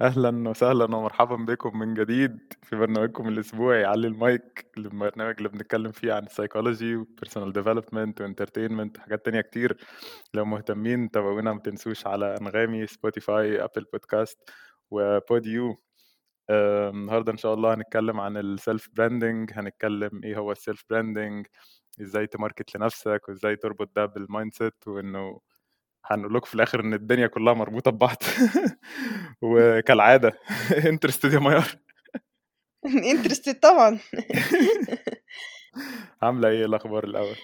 أهلا وسهلا ومرحبا بكم من جديد في برنامجكم الأسبوعي. علي المايك البرنامج اللي بنتكلم فيه عن ال psychology و personal development و entertainment وحاجات تانية كتير. لو مهتمين تابعونا ما تنسوش على أنغامي Spotify Apple Podcast و Podio النهارده إن شاء الله هنتكلم عن ال self branding هنتكلم إيه هو ال self branding إزاي ت market لنفسك وإزاي تربط ده بال mindset وإنه هنقول لكم في الآخر إن الدنيا كلها مربوطة ببعض. وكالعاده interested يا ميار interested طبعا. عاملة إيه الأخبار الأول؟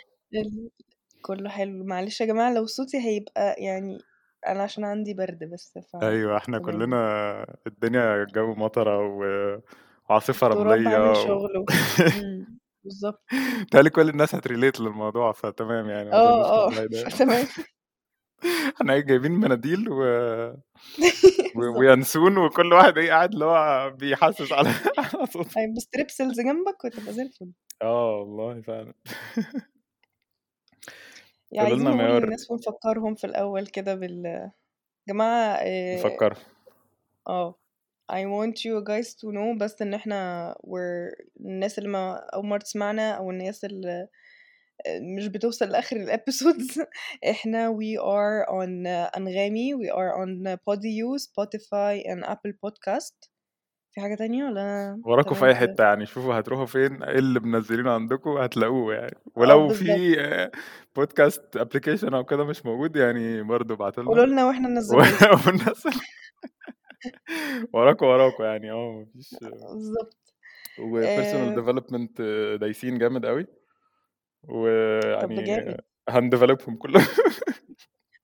كله حلو. معلش يا جماعة لو صوتي هيبقى يعني أنا عشان عندي برد بس ف... أيوه إحنا. كلنا الدنيا جو مطرة وعاصفة رملية و... و... بالظبط. بالتالي كل الناس هت relate للموضوع فتمام يعني آه آه تمام إحنا جايبين مناديل و... و... وينسون وكل واحد إيه قاعد اللي هو بيحسس على صوت طيب Strepsils جنبك وتبقى زي الفل. آه والله فعلا. يعني عايزين نقول للناس ونفكرهم في الأول كده يا جماعة نفكر. آه I want you guys to know بس إن إحنا we're الناس اللي ما أول مرة تسمعنا أو الناس اللي مش بتوصل لآخر ال episodes إحنا we are on انغامي we are on Podio Spotify and Apple Podcast. في حاجة تانية ولا وراكم في أي حتة يعني؟ شوفوا هتروحوا فين؟ إيه اللي منزلينه عندكم؟ هتلاقوه يعني. ولو في podcast application أو كده مش موجود يعني برضه ابعتوا لنا. قولوا لنا وإحنا ننزله وننزل وراكم وراكم يعني. آه مفيش. بالظبط. و personal development دايسين جامد قوي ويعني هن develop هم كلهم.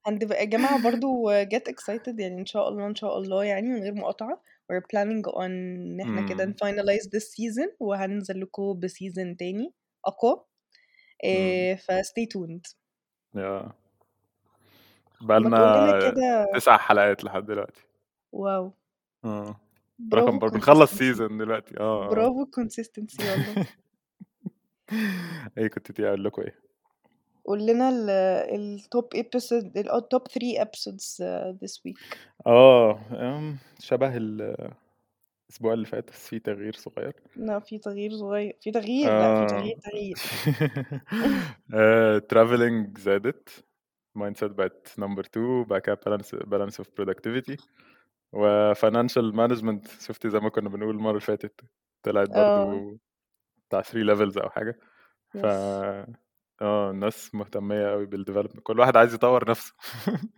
هندف... يا جماعة برضو get excited يعني إن شاء الله إن شاء الله يعني من غير مقاطعة. We're planning on إن إحنا كده إمم. finalize this season وهننزل لكم ب season تاني أقوى. إيه ف stay tuned. إحنا بقالنا تسع حلقات لحد دلوقتي. wow. آه. رقم برضه بنخلص season دلوقتي. آه آه. برافو consistency والله. إيه كنت تيجي أقول لكم إيه؟ قول لنا ال top episode ال top 3 episodes uh, this week. آه أم، شبه الأسبوع اللي فات بس في تغيير صغير. لا في تغيير صغير. في تغيير لا في آه. تغيير تغيير. travelling زادت. mindset بقت number 2 بعد كده balance balance of productivity و financial management شفتي زي ما كنا بنقول المرة اللي فاتت طلعت برضو بتاع 3 levels أو حاجة. ف آه الناس مهتمية قوي بال development كل واحد عايز يطور نفسه.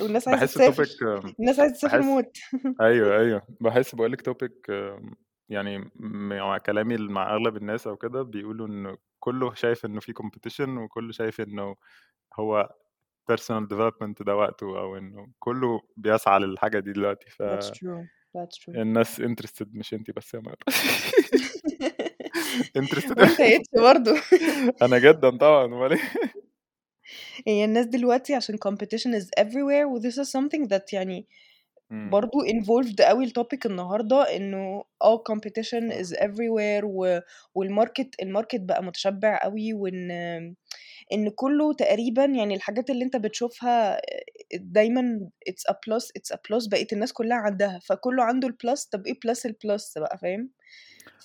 والناس عايزة بحس تسافر. topic الناس عايزة تسافر بحس موت. أيوه أيوه. بحس بقول لك topic يعني مع كلامي مع أغلب الناس أو كده بيقولوا إنه كله شايف إنه في competition وكله شايف إنه هو personal development ده وقته أو إنه كله بيسعى للحاجة دي دلوقتي. ف that's true. That's true. الناس interested مش انتي بس يا ميار interested وانت اتش برضه أنا جدا طبعا أمال إيه؟ هي الناس دلوقتي عشان competition is everywhere و this is something that يعني مم. برضو involved قوي ال topic النهارده إنه آه competition is everywhere و... والماركت الماركت بقى متشبع قوي وإن إن كله تقريبا يعني الحاجات اللي أنت بتشوفها دايما it's a plus it's a plus بقيت الناس كلها عندها فكله عنده ال plus طب إيه plus ال plus بقى فاهم؟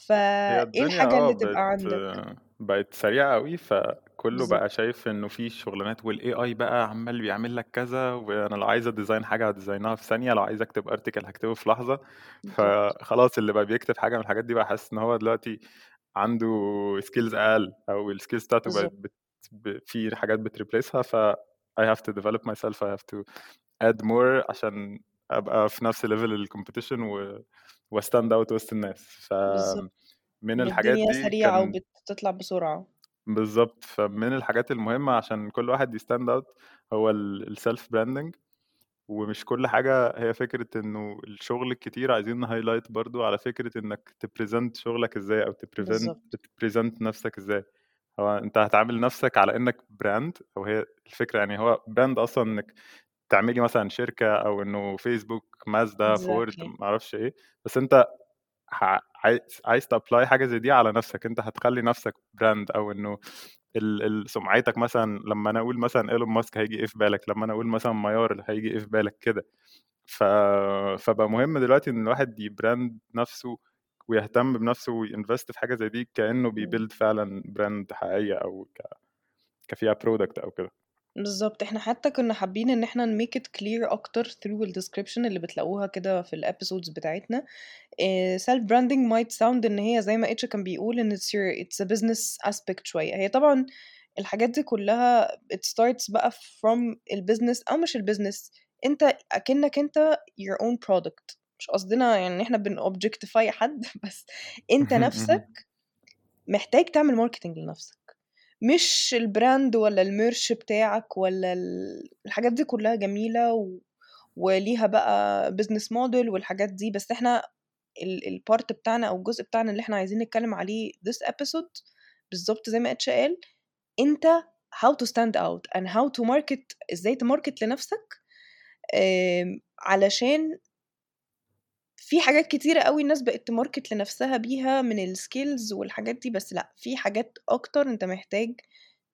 فإيه الدنيا آه اللي تبقى بقت عندك؟ بقت سريعة قوي فكله بالظبط بقى شايف إنه في شغلانات وال AI بقى عمال بيعمل لك كذا وأنا لو عايز أ design حاجة ه design ها في ثانية لو عايز اكتب article هكتبه في لحظة. بالظبط فخلاص اللي بقى بيكتب حاجة من الحاجات دي بقى حاسس إن هو دلوقتي عنده skills أقل أو ال skills بتاعته بقت بالظبط بت... ب- في حاجات بت replace ها ف I have to develop myself I have to add more عشان أبقى في نفس level ال competition و و stand out وسط الناس. بالظبط فمن الحاجات دي سريعة كان وبتطلع بسرعة. بالظبط فمن الحاجات المهمة عشان كل واحد ي stand out هو ال self branding ومش كل حاجة هي فكرة إنه الشغل الكتير عايزين ن highlight برضو على فكرة إنك ت present شغلك إزاي أو ت present نفسك إزاي. هو أنت هتعامل نفسك على إنك brand أو هي الفكرة يعني هو brand أصلا إنك تعملي مثلا شركة أو إنه فيسبوك مازدا فورد exactly معرفش إيه بس أنت عايز عايز ت apply حاجة زي دي على نفسك أنت هتخلي نفسك brand أو إنه ال ال سمعتك مثلًا لمّا أنا أقول مثلًا إيلون ماسك هييجي إيه في بالك، لمّا أنا أقول مثلًا ميار هييجي إيه في بالك كده. ف فبقى مهم دلوقتي إن الواحد يbrand نَفْسه ويهتم بنَفْسه ويinvest في حاجة زي دي إمم. بيbuild فعلًا brand حقيقية أو ك كفيها product أو كده. بالضبط، إحنا حتى كنا حابين إن إحنا نmake it clear أكتر through الdescription اللي بتلاقوها كده في الepisodes بتاعتنا. آآ self branding might sound إن هي زي ما H كان بيقول إن it's your it's a business aspect شوية، هي طبعًا الحاجات دي كلها it starts بقى from الbusiness أو مش الbusiness أنت أكنك أنت your own product. مش قصدنا يعني إن إحنا بنobjectify حد بس أنت اهم، نَفْسك. محتاج تعمل marketing لنَفْسك، مش الbrand والّا الmerch بتاعك والّا ال الحاجات دي كلها جميلة و وليها بقى business model والحاجات دي، بس إحنا ال الpart بتاعنا أو الجزء بتاعنا اللي إحنا عايزين نتكلم عليه this episode بالضبط زي ما H قال، أنت how to stand out and how to market إزاي تmarket لنَفْسك علشان في حاجات كتيرة أوي الناس بقت تmarket لنَفْسها بيها من الskills والحاجات دي، بس لأ، في حاجات أكتر أنت محتاج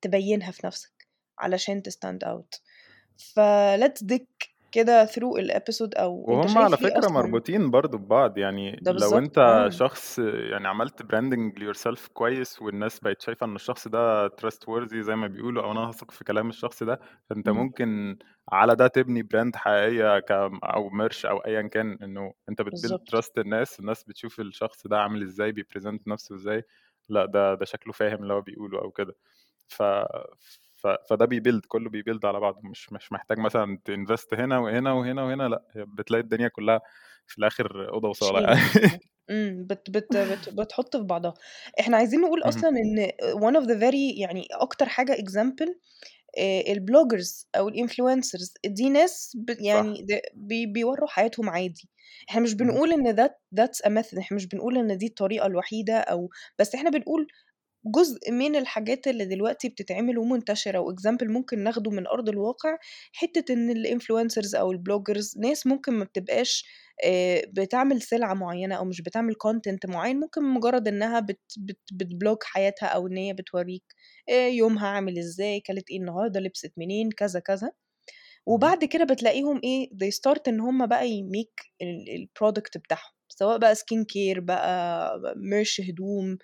تبيّنها في نَفْسك علشان تstand out. فlet's dig كده through الepisode أو أنت وهُم على أصلًا؟ مربوطين برضه ببعض، يعني ده لو أنت آه. شخص يعني عملت branding لyourself كويس والناس بقت شايفة إن الشخص ده trustworthy زي ما بيقولوا أو أنا هاثق في كلام الشخص ده، فأنت إمم. ممكن على ده تبني brand حقيقية ك أو merch أو أيًا كان، أنت بتbuild بالضبط. trust الناس، الناس بتشوف الشخص ده عامل إزاي، بيpresent نَفْسه إزاي، لأ ده ده شكله فاهم اللي هو بيقوله أو كده. ف فده بيbuild كُلّه بيbuild على بعضه، مش مش محتاج مثلًا تinvest هنا وهنا وهنا وهنا هي بتلاقي الدنيا كلها في الآخر أوضة وصالة شايلة يعني. إمم، بت بت بت بتحُط في بعضها. إحنا عايزين نقول اهم. أصلًا إن one of the very يعني أكتر حاجة example آآ ال bloggers أو ال influencers دي ناس. يعني بي بيورّوا حياتهم عادي. إحنا مش. بنقول that that's a method إحنا مش بنقول إن دي الطريقة الوحيدة أو بس إحنا بنقول جزء من الحاجات اللي دلوقتي بتتعمل ومنتشرة و example ممكن ناخده من أرض الواقع، حتّة إن ال influencers أو ال bloggers ناس ممكن ما بتبقاش آآ بتعمل سلعة معيّنة أو مش بتعمل content معيّن، ممكن مجرّد إنها بت بت بت blog حياتها أو إن هي بتورّيك آآ يومها عامل إزاي، كلت إيه النهارده، لبست منين، كذا، كذا. وبعد كده بتلاقيهم إيه they start إن هم بقى يmake ال الproduct بتاعهم، سواء بقى skin care بقى merch هدوم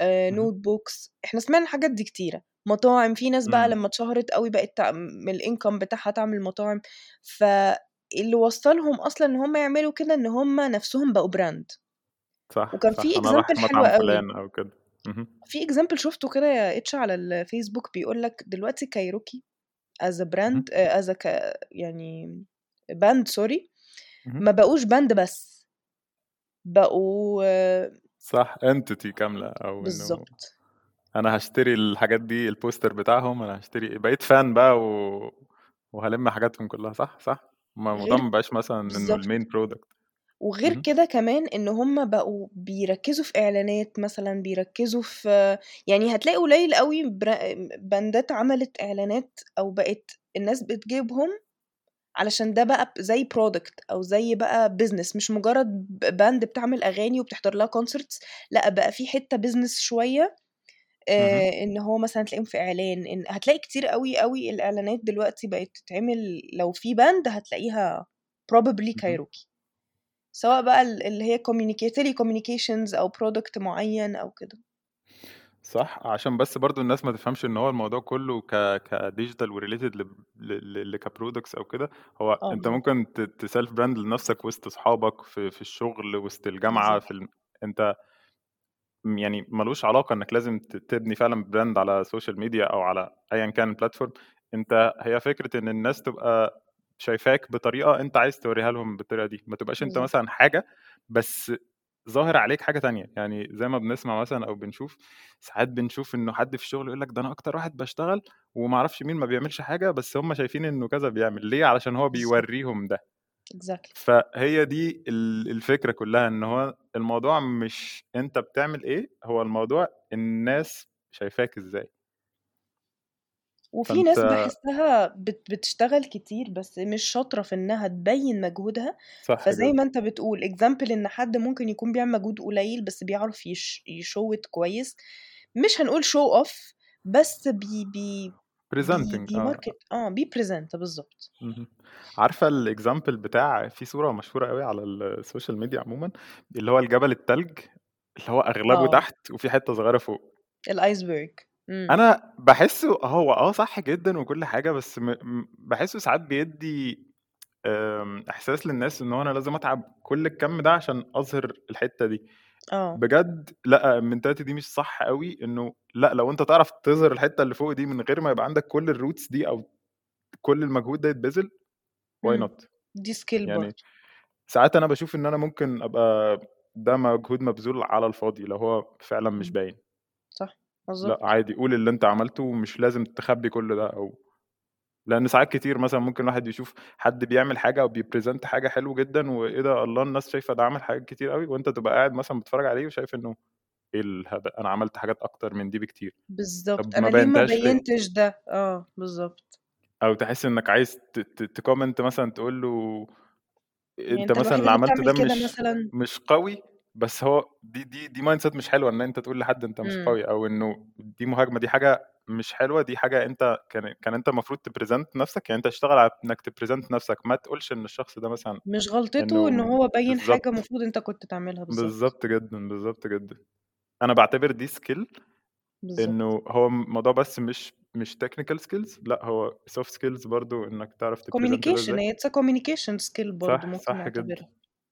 آآ اهم. notebooks إحنا سمعنا الحاجات دي كتيرة. مطاعم، في ناس بقى. لمّا اتشهرت أوي بقت من الincome بتاعها تعمل مطاعم. فاللي وصّلهم أصلًا إن هم يعملوا كده إن هم نَفْسهم بقوا brand. صح، وكان صح. في example حلو. فلان أو كده. في example شُفته كده يا H على الفيسبوك بيقول لك دلوقتي كايروكي as a brand اهم. آآ as a ك يعني band sorry اهم. ما بقوش band بس. بقوا صح entity كاملة أو إنه بالضبط. أنا هاشتري الحاجات دي الposter بتاعهم، أنا هاشتري بقيت fan بقى و وهالِم حاجاتهم كلها صح، صح. ما الموضوع ما بقاش مثلًا بالضبط. الmain product. وغير. كده كمان إن هم بقوا بيركّزوا في إعلانات مثلًا، بيركّزوا في يعني هتلاقي قليل أوي بر باندات عملت إعلانات أو بقت الناس بتجيبهم علشان ده بقى زي product أو زي بقى business مش مجرّد ب band بتعمل أغاني وبتحضر لها concerts لأ، بقى في business شوية اهم. آآ إن هو مثلًا تلاقيهم في إعلان، إن هتلاقي كتير أوي، أوي الإعلانات دلوقتي بقت تتعمل لو في band هتلاقيها probably. كايروكي. سواء بقى ال اللي هي communica telecommunications أو product معيّن أو كده. صح، عشان بس برضه الناس ما تفهمش إن هو الموضوع كُلّه ك وrelated لب ل أو كده، هو أنت بالضبط. ممكن ت تself brand لنفسك وسط أصحابك، في في الشغل، وسط الجامعة، بالضبط. في الم أنت م يعني ما لوش علاقة إنك لازم ت تبني فعلًا brand على social media أو على أيًا كان الplatform أنت هي فكرة إن الناس تبقى شايفاك بطريقة أنت عايز تورّيها لهم بالطريقة دي، ما تبقاش بالضبط. مثلًا حاجة بس ظاهر عليك حاجة تانية، يعني زي ما بنسمع مثلًا أو بنشوف، ساعات بنشوف إنه حد في الشغل يقول لك ده أنا أكتر واحد باشتغل وما أعرفش مين ما بيعملش حاجة، بس هم شايفين إنه كذا بيعمل، ليه؟ علشان هو. بيورّيهم ده. exactly. فهي دي ال الفكرة كلّها، إن هو الموضوع مش أنت بتعمل إيه، هو الموضوع الناس شايفاك إزاي. وفي ناس بت بتشتغل كتير بس مش شاطرة في إنها تبيّن مجهودها، صح فزي كده. ما أنت بتقول example إن حد ممكن يكون بيعمل مجهود قليل بس بيعرف يش it كويس، مش هنقول show off بس بي بي بي presenting آه. بي market آه بي present بالظبط اهم. عارفة ال example بتاع في صورة مشهورة أوي على السوشيال ميديا عمومًا، اللي هو الجبل التلج، اللي هو أغلبه آه. تحت وفي حتة صغيرة فوق. ال iceberg امم أنا باحسه هو آه صح جدًا وكل حاجة، بس م م باحسه ساعات بيدّي آمم، إحساس للناس إن هو أنا لازم أتعب كل الكَم ده عشان أظهر الحتة دي. آه بجد لأ، ال mentality دي مش صح أوي، إنه لأ، لو أنت تعرف تظهر الحتة اللي فوق دي من غير ما يبقى عندك كل ال roots دي أو كل المجهود ده يتبذل why امم not؟ دي skill يعني برضه ساعات أنا باشوف إن أنا ممكن أبقى ده مجهود مبذول على الفاضي لو هو فعلًا مش. باين. صح بالظبط عادي قُل اللي أنت عملته ومش لازم تخبّي كل ده أو لإن ساعات كتير مثلًا ممكن الواحد يشوف حد بيعمل حاجة أو بيpresent حاجة حلو جدًا وإيه ده الله الناس شايفة ده عمل حاجات كتير أوي، وأنت تبقى قاعد مثلًا بتتفرج عليه وشايف إنه إيه الهبل أنا عملت حاجات أكتر من دي بكتير. بالظبط طب أنا ما ليه ما بينتهاش ليه؟ بينتش ده آه بالظبط أو تحس إنك عايز ت ت تcomment مثلًا تقول له يعني أنت مثلًا الوحيد اللي اللي عملته بتعمل ده كده مش مثلا مش قوي، بس هو دي دي دي mindset مش حلوة إن أنت تقول لحد أنت مش امم قوي، أو إنه دي مهاجمة، دي حاجة مش حلوة، دي حاجة أنت كان كان أنت المفروض تpresent نفسك، يعني أنت تشتغل على إنك تpresent نفسك، ما تقولش إن الشخص ده مثلًا مش غلطته إن هو بين حاجة بالضبط، المفروض أنت كنت تعملها بالظبط بالضبط جدًا، بالضبط جدًا. أنا باعتبر دي skill بالظبط إنه هو الموضوع بس مش مش technical skills لأ، هو soft skills برضه إنك تعرف. هي it's a communication skill برضه صح، ممكن صح جدًا،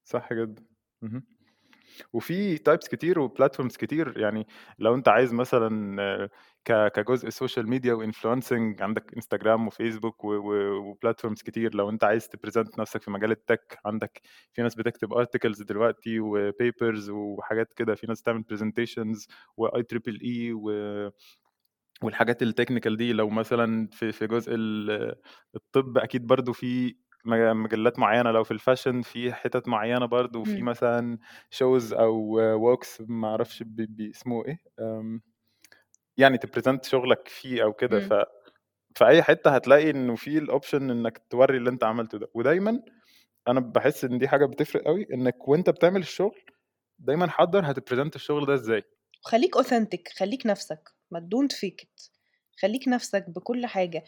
صح جدًا. اهم. وفي types كتير وplatforms كتير، يعني لو أنت عايز مثلًا كجزء social media وinfluencing عندك إنستجرام وفيسبوك و و وplatforms كتير، لو أنت عايز تpresent نفسك في مجال الtech عندك في ناس بتكتب articles دلوقتي وpapers وحاجات كده، في ناس تعمل presentations وIEEE و والحاجات الtechnical دي، لو مثلًا في في جزء ال الطب أكيد برضه في مجلات معينة، لو في الfashion في حتت معينة برضه، في إمم. مثلًا shows أو walks ما ب اسمه إيه، آمم، يعني تpresent شغلك فيه أو كده، إمم. ف في أي حتة هتلاقي إنه في الoption إنك تورّي اللي أنت عملته ده، ودايمًا أنا باحس إن دي حاجة بتفرق أوي، إنك وأنت بتعمل الشغل دايمًا حضّر هتpresent الشغل ده إزاي. خليك authentic خليك نفسك ما fake it خليك نفسك بكل حاجة.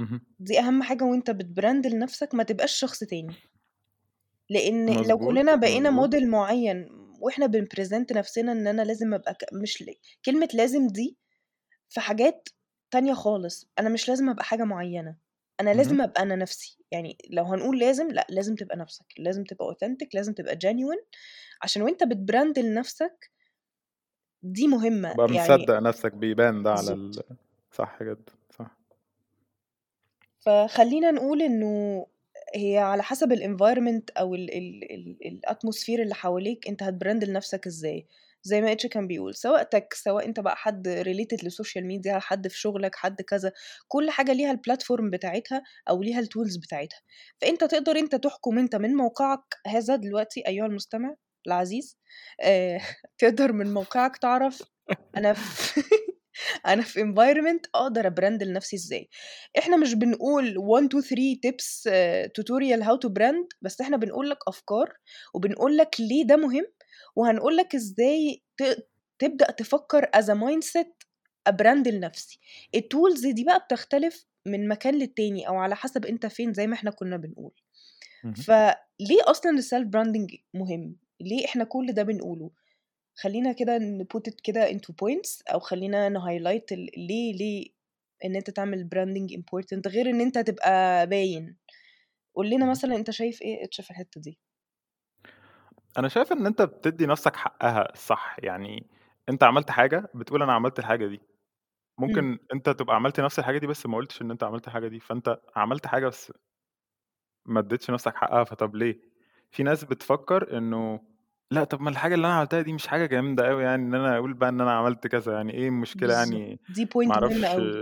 اهم. دي أهم حاجة وأنت بت brand لنفسك ما تبقاش شخص تاني لأن لو مضبوط، كلنا بقينا مضبوط. موديل معين وإحنا بن present نفسنا إن أنا لازم أبقى ك... مش ل... كلمة لازم دي في حاجات تانية خالص أنا مش لازم أبقى حاجة معينة أنا اهم. لازم أبقى أنا نفسي يعني لو هنقول لازم لأ لازم تبقى نفسك لازم تبقى authentic لازم تبقى genuine عشان وأنت بت brand لنفسك دي مهمة تبقى يعني مصدّق نفسك بيبان ده على ال صح جدًا، صح. فخلينا نقول إنه هي على حسب ال environment ال ال atmosphere اللي حواليك أنت ه ت brand لنفسك إزاي. زي ما H كان بيقول سواء tech سواء أنت بقى حد related للسوشيال ميديا حد في شغلك حد كذا كل حاجة ليها ال platform بتاعتها أو ليها ال tools بتاعتها. فأنت تقدر أنت تحكم أنت من موقعك هذا دلوقتي أيها المستمع العزيز آه تقدر من موقعك تعرف في أنا في environment أقدر ا brand لنفسي إزاي. إحنا مش بنقول 1 2 3 tips tutorial how to brand بس إحنا بنقول لك أفكار وبنقول لك ليه ده مهم وهنقول لك إزاي ت- تبدأ تفكر as a mindset ا brand لنفسي ال tools دي بقى بتختلف من مكان للتاني أو على حسب أنت فين زي ما إحنا كنا بنقول. فليه أصلا ال self branding مهم؟ ليه إحنا كل ده بنقوله؟ خلينا كده ن put it كده into points أو خلينا ن highlight ليه ليه إن أنت تعمل branding important غير إن أنت تبقى باين قول لنا. مثلا أنت شايف إيه H في الحتة دي أنا شايف إن أنت بتدّي نفسك حقها الصح، يعني أنت عملت حاجة بتقول أنا عملت الحاجة دي، ممكن أنت تبقى عملت نفس الحاجة دي بس ما قُلتش إن أنت عملت الحاجة دي، فأنت عملت حاجة بس ما ادّيتش نفسك حقها، فطَب ليه؟ في ناس بتفكّر إنه لأ، طَب ما الحاجة اللي أنا عملتها دي مش حاجة جامدة أوي يعني إن أنا أقول بقى إن أنا عملت كذا، يعني إيه المشكلة يعني؟ دي ما بوينت مهمة أعرفش قوي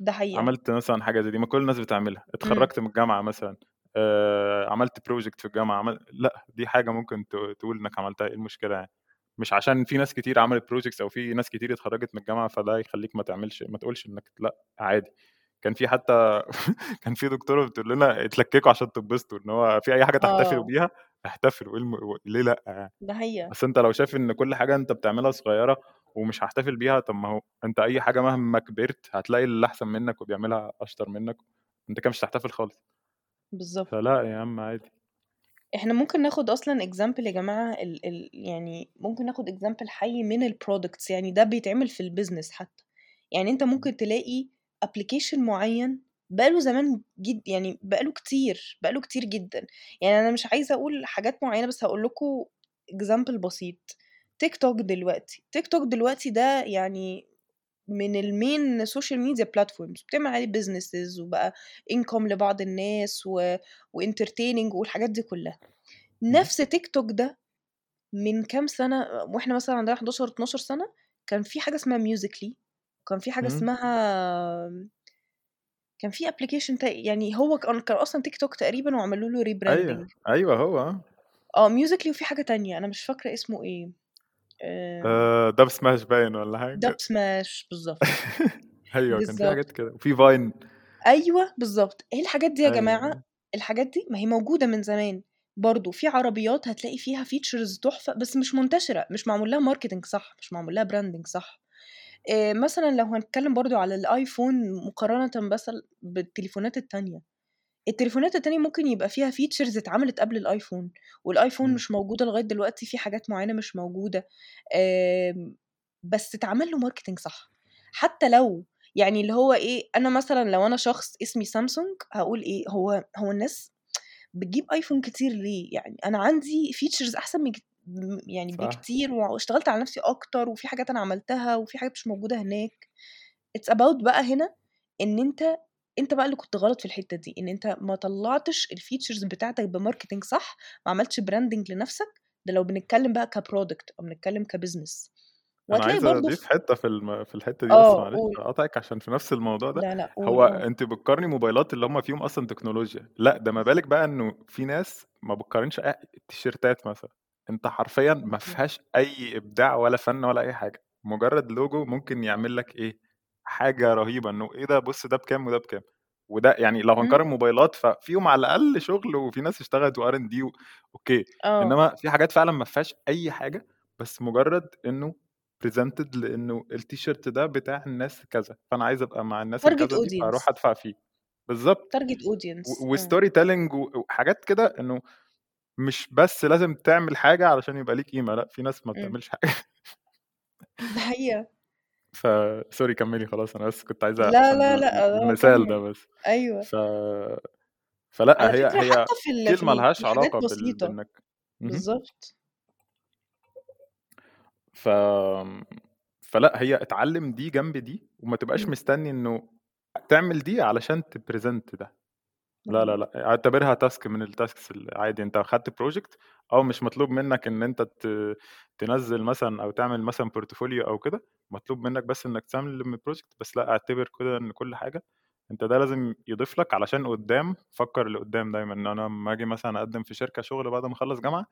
ده حقيقة. عملت مثلًا حاجة زي دي، ما كل الناس بتعملها، إمم. اتخرّجت من الجامعة مثلًا، آآ، عملت project في الجامعة، عمل لأ، دي حاجة ممكن ت تقول إنك عملتها، إيه المشكلة يعني؟ مش عشان في ناس كتير عملت projects أو في ناس كتير اتخرّجت من الجامعة، فده يخلّيك ما تعملش ما تقولش إنك لأ، عادي. كان في حتى كان في دكتورة بتقول لنا اتلككوا عشان تتبسطوا، إن هو في أي حاجة تحتفلوا آه. بيها احتفلوا، إيه الم ليه لأ؟ يعني؟ ده حقيقة. بس أنت لو شايف إن كل حاجة أنت بتعملها صغيرة ومش هحتفل بيها طب ما هو أنت أي حاجة مهما كبرت هتلاقي اللي أحسن منك وبيعملها أشطر منك أنت كده مش هتحتفل خالص. بالظبط فلأ يا عم عادي. إحنا ممكن ناخد أصلا example يا جماعة ال ال يعني ممكن ناخد example حي من ال products يعني ده بيتعمل في ال business حتى. يعني أنت ممكن تلاقي application معين بقاله زمان جد يعني بقاله كتير بقاله كتير جدا. يعني أنا مش عايزة أقول حاجات معينة بس هقول لكم example بسيط. تيك توك دلوقتي. تيك توك دلوقتي ده يعني من ال main social media platforms بتعمل عليه businesses وبقى income لبعض الناس و... و entertaining والحاجات دي كلها. نفس تيك توك ده من كام سنة وإحنا مثلا عندنا 11 12 سنة كان في حاجة اسمها ميوزيكلي وكان في حاجة مم. اسمها كان في application يعني هو كان كان أصلا تيك توك تقريبا وعملوا له rebranding أيوه. أيوه هو آه. ميوزيكلي وفي حاجة تانية أنا مش فاكرة اسمه إيه. آه، آه، دب سماش باين ولا حاجة؟ دب سماش بالظبط. أيوه كان في حاجات كده. وفي فاين أيوه بالظبط. إيه الحاجات دي يا جماعة؟ أيوه الحاجات دي ما هي موجودة من زمان. برضو في عربيات هتلاقي فيها features تحفة بس مش منتشرة مش معمول لها marketing صح مش معمول لها branding صح. إيه مثلا لو هنتكلم برضو على الآيفون مقارنة بس بالتليفونات التانية. التليفونات التانية ممكن يبقى فيها features اتعملت قبل الآيفون والآيفون مم. مش موجودة لغاية دلوقتي في حاجات معينة مش موجودة. آم، بس اتعمل له marketing صح. حتى لو يعني اللي هو إيه أنا مثلا لو أنا شخص اسمي سامسونج هقول إيه هو هو الناس بتجيب آيفون كتير ليه؟ يعني أنا عندي features أحسن من يعني صح. بكتير واشتغلت على نفسي أكتر وفي حاجات أنا عملتها وفي حاجات مش موجودة هناك. it's about بقى هنا إن أنت أنت بقى اللي كنت غلط في الحتة دي إن أنت ما طلعتش ال features بتاعتك ب marketing صح ما عملتش branding لنفسك. ده لو بنتكلم بقى ك product أو بنتكلم ك business أنا عايز أضيف حتة في الم... في الحتة دي بس آه معلش اقطعك عشان في نفس الموضوع ده. لا لا قول هو أنت بتقارني موبايلات اللي هم فيهم أصلا تكنولوجيا لأ ده ما بالك بقى إنه في ناس ما بتقارنش التيشيرتات مثلا. انت حرفيا ما فيهاش أي إبداع ولا فن ولا أي حاجة. مجرد لوجو ممكن يعمل لك إيه حاجة رهيبة إنه إيه ده بص ده بكام وده بكام. وده يعني لو. هنقارن موبايلات ففيهم على الأقل شغل وفي ناس اشتغلت و R and D okay. آه. إنما في حاجات فعلا ما فيهاش أي حاجة بس مجرد إنه presented لإنه التيشيرت ده بتاع الناس كذا. فأنا عايز أبقى مع الناس target الكذا دي فأروح audience أدفع فيه. بالظبط target audience و story telling وحاجات كده إنه مش بس لازم تعمل حاجة علشان يبقى ليك قيمة لأ في ناس ما مم. بتعملش حاجة. ده حقيقة. ف sorry كملي خلاص أنا بس كنت عايزه لا عشان لا ال- لا آه المثال ده كمل. بس. أيوه. ف فلأ على هي هي حتى في ال... في كلمة ال- لهاش في حاجات علاقة بال... مهم. بالظبط ف فلأ هي اتعلم دي جنب دي وما تبقاش مم. مستني إنه تعمل دي علشان ت present ده. لا لا لا اعتبرها task من ال tasks العادي. انت خدت project أو مش مطلوب منك إن أنت ت- تنزل مثلا أو تعمل مثلا portfolio أو كده. مطلوب منك بس إنك تعمل project بس لا اعتبر كده إن كل حاجة أنت ده لازم يضيف لك علشان قدام فكر لقدام دايما. إن أنا لما أجي مثلا أقدم في شركة شغل بعد ما أخلص جامعة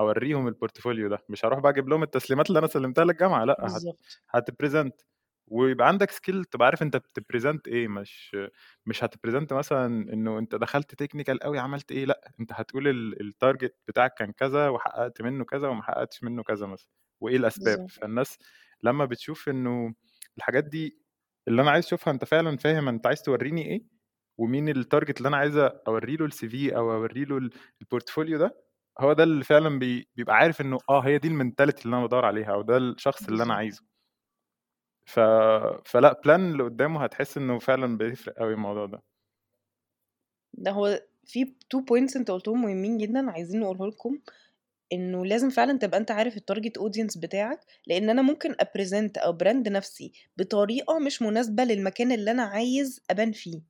هوريهم ال portfolio ده. مش هروح بقى أجيب لهم التسليمات اللي أنا سلمتها للجامعة. لا هت بالظبط. هت present ويبقى عندك skill تبقى عارف أنت بت present إيه مش مش هت present مثلا إنه أنت دخلت technical قوي عملت إيه لأ أنت هتقول ال- ال target بتاعك كان كذا وحققت منه كذا وما حققتش منه كذا مثلا وإيه الأسباب؟ فالناس لما بتشوف إنه الحاجات دي اللي أنا عايز أشوفها أنت فعلا فاهم أنت عايز توريني إيه؟ ومين ال target اللي أنا عايز أوري له ال CV أو أوري له ال portfolio ده هو ده اللي فعلا بي بيبقى عارف إنه آه هي دي ال mentality اللي أنا بدور عليها أو ده الشخص اللي أنا عايزه. ف... فلأ plan اللي قدامه هتحس إنه فعلا بيفرق قوي الموضوع ده. ده هو في two points أنت قلتهم مهمين جدا عايزين نقوله لكم إنه لازم فعلا تبقى أنت عارف ال target audience بتاعك لأن أنا ممكن ا present أو brand نفسي بطريقة مش مناسبة للمكان اللي أنا عايز أبان فيه.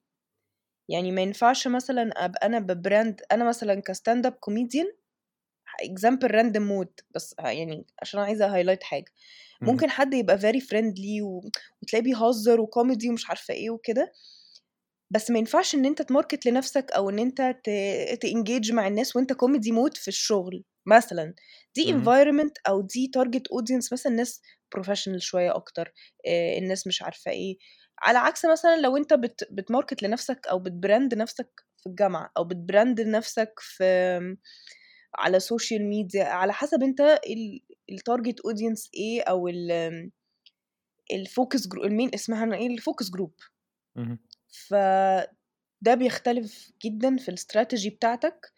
يعني ما ينفعش مثلا أبقى أنا ب brand أنا مثلا ك stand up comedian example random mode بس يعني عشان أنا عايزة highlight حاجة. ممكن حد يبقى very friendly وتلاقيه بيهزر وكوميدي ومش عارفة إيه وكده بس ما ينفعش إن أنت ت market لنفسك أو إن أنت ت engage مع الناس وأنت كوميدي mode في الشغل مثلا دي. environment أو دي target audience مثلا ناس professional شوية أكتر آه، الناس مش عارفة إيه على عكس مثلا لو أنت بت بت market لنفسك أو بت brand نفسك في الجامعة أو بت brand نفسك في على social media على حسب أنت ال target audience إيه أو ال ال focus group المين اسمها ال focus group. اهم. فده بيختلف جدًا في ال strategy بتاعتك،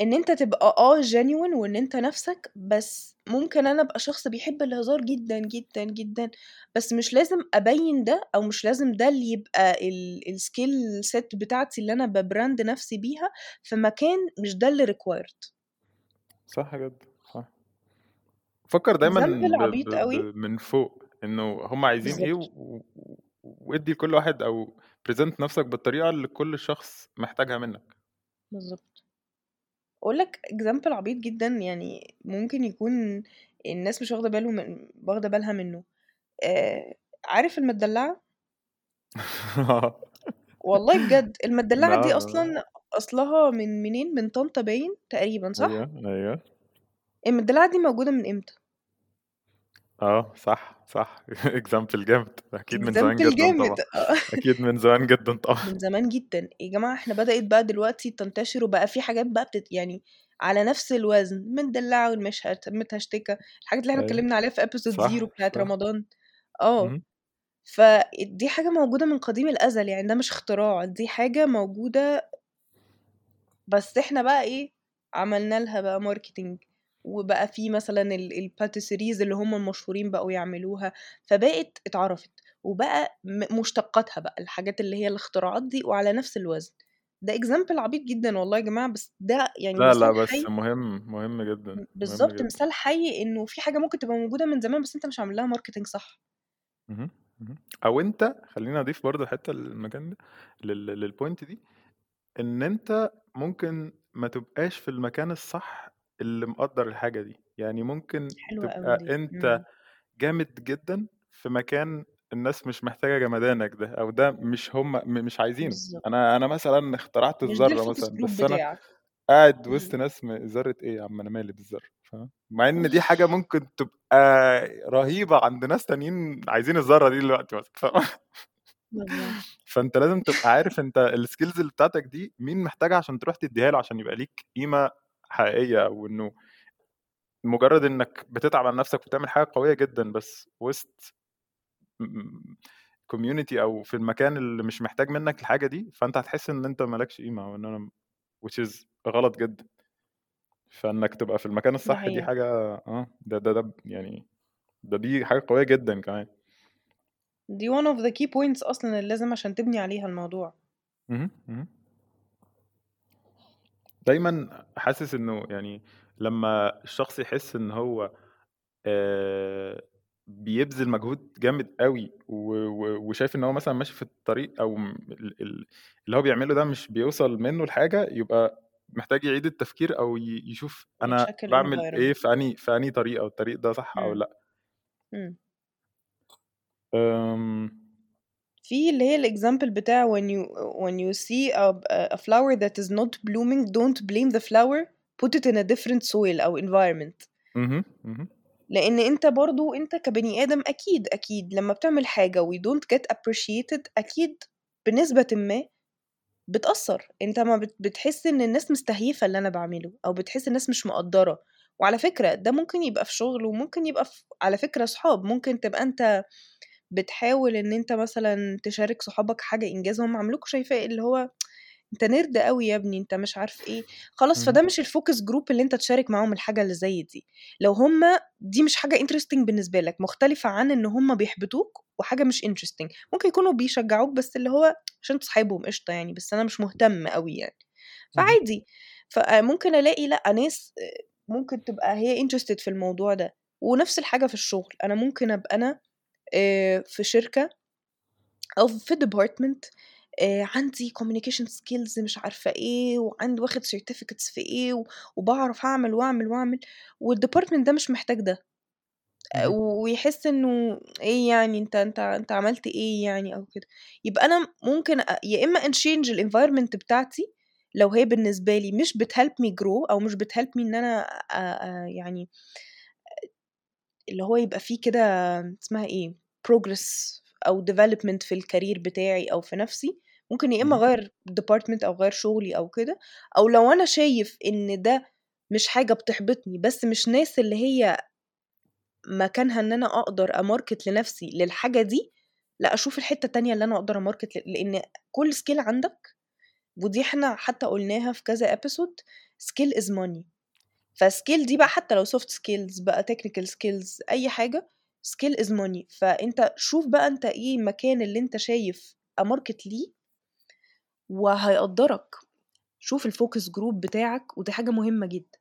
إن أنت تبقى آه genuine وإن أنت نَفْسك، بس ممكن أنا أبقى شخص بيحب الهزار جدًا، جدًا، جدًا، بس مش لازم أبيّن ده أو مش لازم ده اللي يبقى ال الskill set بتاعتي اللي أنا ب brand نَفْسي بيها في مكان مش ده اللي required. صح جدًا، صح. فكّر دايمًا ب ب أوي. ب من فوق، إنه هم عايزين إيه و بالضبط. و و وادّي لكل واحد أو present نَفْسك بالطريقة اللي كل شخص محتاجها منّك. بالضبط. أقول لك example عبيط جدًا يعني ممكن يكون الناس مش واخدة باله من واخدة بالها منّه، آآ عارف المدلّعة؟ آه. والله بجد، المدلّعة دي آه. أصلًا أصلها من منين، من طنطا باين تقريبًا صح؟ أيوه، أيوه. المدلّعة دي موجودة من إمتى؟ آه، صح، صح example جامد، أكيد من زمان example جدًا طبعًا، آه. أكيد من زمان جدًا طبعًا. من زمان جدًا، يا جماعة إحنا بدأت بقى دلوقتي تنتشر وبقى في حاجات بقى بتت يعني على نَفْس الوزن، مدلّعة والمشهت متهشتكة، الحاجات اللي إحنا أيوه. اتكلّمنا عليها في episode 0 صح، بتاعة صح. رمضان، آه. فدي حاجة موجودة من قديم الأزل، يعني ده مش اختراع، دي حاجة موجودة بس إحنا بقى إيه، عملنا لها بقى marketing وبقى في مثلًا ال الpatisseries اللي هم المشهورين بقوا يعملوها، فبقت اتعرفت، وبقى مشتقاتها بقى، الحاجات اللي هي الاختراعات دي وعلى نَفْس الوزن. ده example عبيط جدًا والله يا جماعة، بس ده يعني لا، لا، بس حي مهم، مهم جدًا، جدًا. مثال حي إنه في حاجة ممكن تبقى موجودة من زمان بس أنت مش عامل لها marketing صح. أو أنت خلّيني أضيف برضه حتّة للمكان ده لل للpoint دي، إن أنت ممكن ما تبقاش في المكان الصح اللي مقدّر الحاجة دي، يعني ممكن حلوة أوي تبقى دي، أنت إمم. جامد جدًا في مكان الناس مش محتاجة جمدانك ده، أو ده مش هم م مش عايزينه. بالضبط. أنا أنا مثلًا اخترعت مش ده الذرة مثلًا، بس أنا بتاعك. قاعد إمم. وسط ناس م ذرة إيه يا عم أنا مالي بالذرة، فاهم؟ مع إن دي حاجة ممكن تبقى رهيبة عند ناس تانيين عايزين الذرة دي دلوقتي مثلًا، فاهم؟ فأنت لازم تبقى عارف أنت الskills اللي بتاعتك دي مين محتاجها عشان تروح تدّيها له عشان يبقى ليك قيمة حقيقية، أو إنه مجرّد إنّك بتتعب على نَفْسك وبتعمل حاجة قوية جدًا، بس وسط community أو في المكان اللي مش محتاج منّك الحاجة دي، فأنت هتحس إن أنت ما لكش قيمة أو إن أنا which is غلط جدًا. فإنّك تبقى في المكان الصح دي. حاجة آه، ده ده ده يعني ده دي حاجة قوية جدًا كمان. دي one of the key points أصلًا اللي لازم عشان تبني عليها الموضوع. دايمًا حاسس إنه يعني لمّا الشخص يحس إن هو آآ بيبذل مجهود جامد أوي و و وشايف إن هو مثلًا ماشي في الطريق م ال ال اللي هو بيعمله ده مش بيوصل منّه لحاجة، يبقى محتاج يعيد التفكير ي يشوف باعمل إيه الenvironment. في أنهي في أنهي طريق أو الطريق ده صح أو إمم. لأ. آمم. في اللي هي الexample بتاع when you when you see a a flower that is not blooming don't blame the flower. Put it in a different soil أو environment. لإن أنت برضه أنت كبني آدم أكيد، أكيد لمّا بتعمل حاجة we don't get appreciated أكيد بنسبةٍ ما بتأثّر، أنت أمّا بت بتحس إن الناس مستهيفة اللي أنا باعمله أو بتحس الناس مش مقدّرة، وعلى فكرة ده ممكن يبقى في شغل وممكن يبقى ف على فكرة صحاب، ممكن تبقى أنت بتحاول إن أنت مثلًا تشارك صحابك حاجة إنجاز هم عملوك شايفاه اللي هو أنت nerd أوي يا ابني، أنت مش عارف إيه، خلاص فده اهم. مش الfocus group اللي أنت تشارك معاهم الحاجة اللي زي دي، لو هم دي مش حاجة interesting بالنسبة لك، مختلفة عن إن هم بيحبطوك وحاجة مش interesting، ممكن يكونوا بيشجعوك بس اللي هو عشان صحابهم قشطة يعني، بس أنا مش مهتم أوي يعني، اهم. فعادي. فممكن ألاقي لأ ناس ممكن تبقى هي interested في الموضوع ده، ونفس الحاجة في الشغل، أنا ممكن أبقى أنا في شركة أو في department آآ عندي communication skills مش عارفة إيه، وعندي واخد certificates في إيه، و وباعرف أعمل وأعمل وأعمل، والdepartment ده مش محتاج ده، اهم. ويحس إنه إيه يعني أنت أنت أنت عملت إيه يعني أو كده، يبقى أنا ممكن يا إما أchange الenvironment بتاعتي لو هي بالنسبة لي مش بتhelp me grow أو مش إن أنا أ أ يعني اللي هو يبقى في كده اسمها إيه؟ Progress أو development في الcareer بتاعي أو في نفسي، ممكن يا إما اهم. أغيّر department أو أغيّر شغلي أو كده، أو لو أنا شايف إن ده مش حاجة بتحبطني بس مش ناس اللي هي مكانها إن أنا أقدر أmarket لنفسي للحاجة دي، لأ أشوف الحتّة التانية اللي أنا أقدر أmarket ل لإن كل skill عندك ودي إحنا حتى قُلناها في كذا episode skill is money فskill دي بقى حتى لو soft skills بقى technical skills أي حاجة skill is money فأنت شوف بقى أنت إيه المكان اللي أنت شايف أmarket ليه وهيقدّرك، شوف الfocus group بتاعك ودي حاجة مهمة جدًا.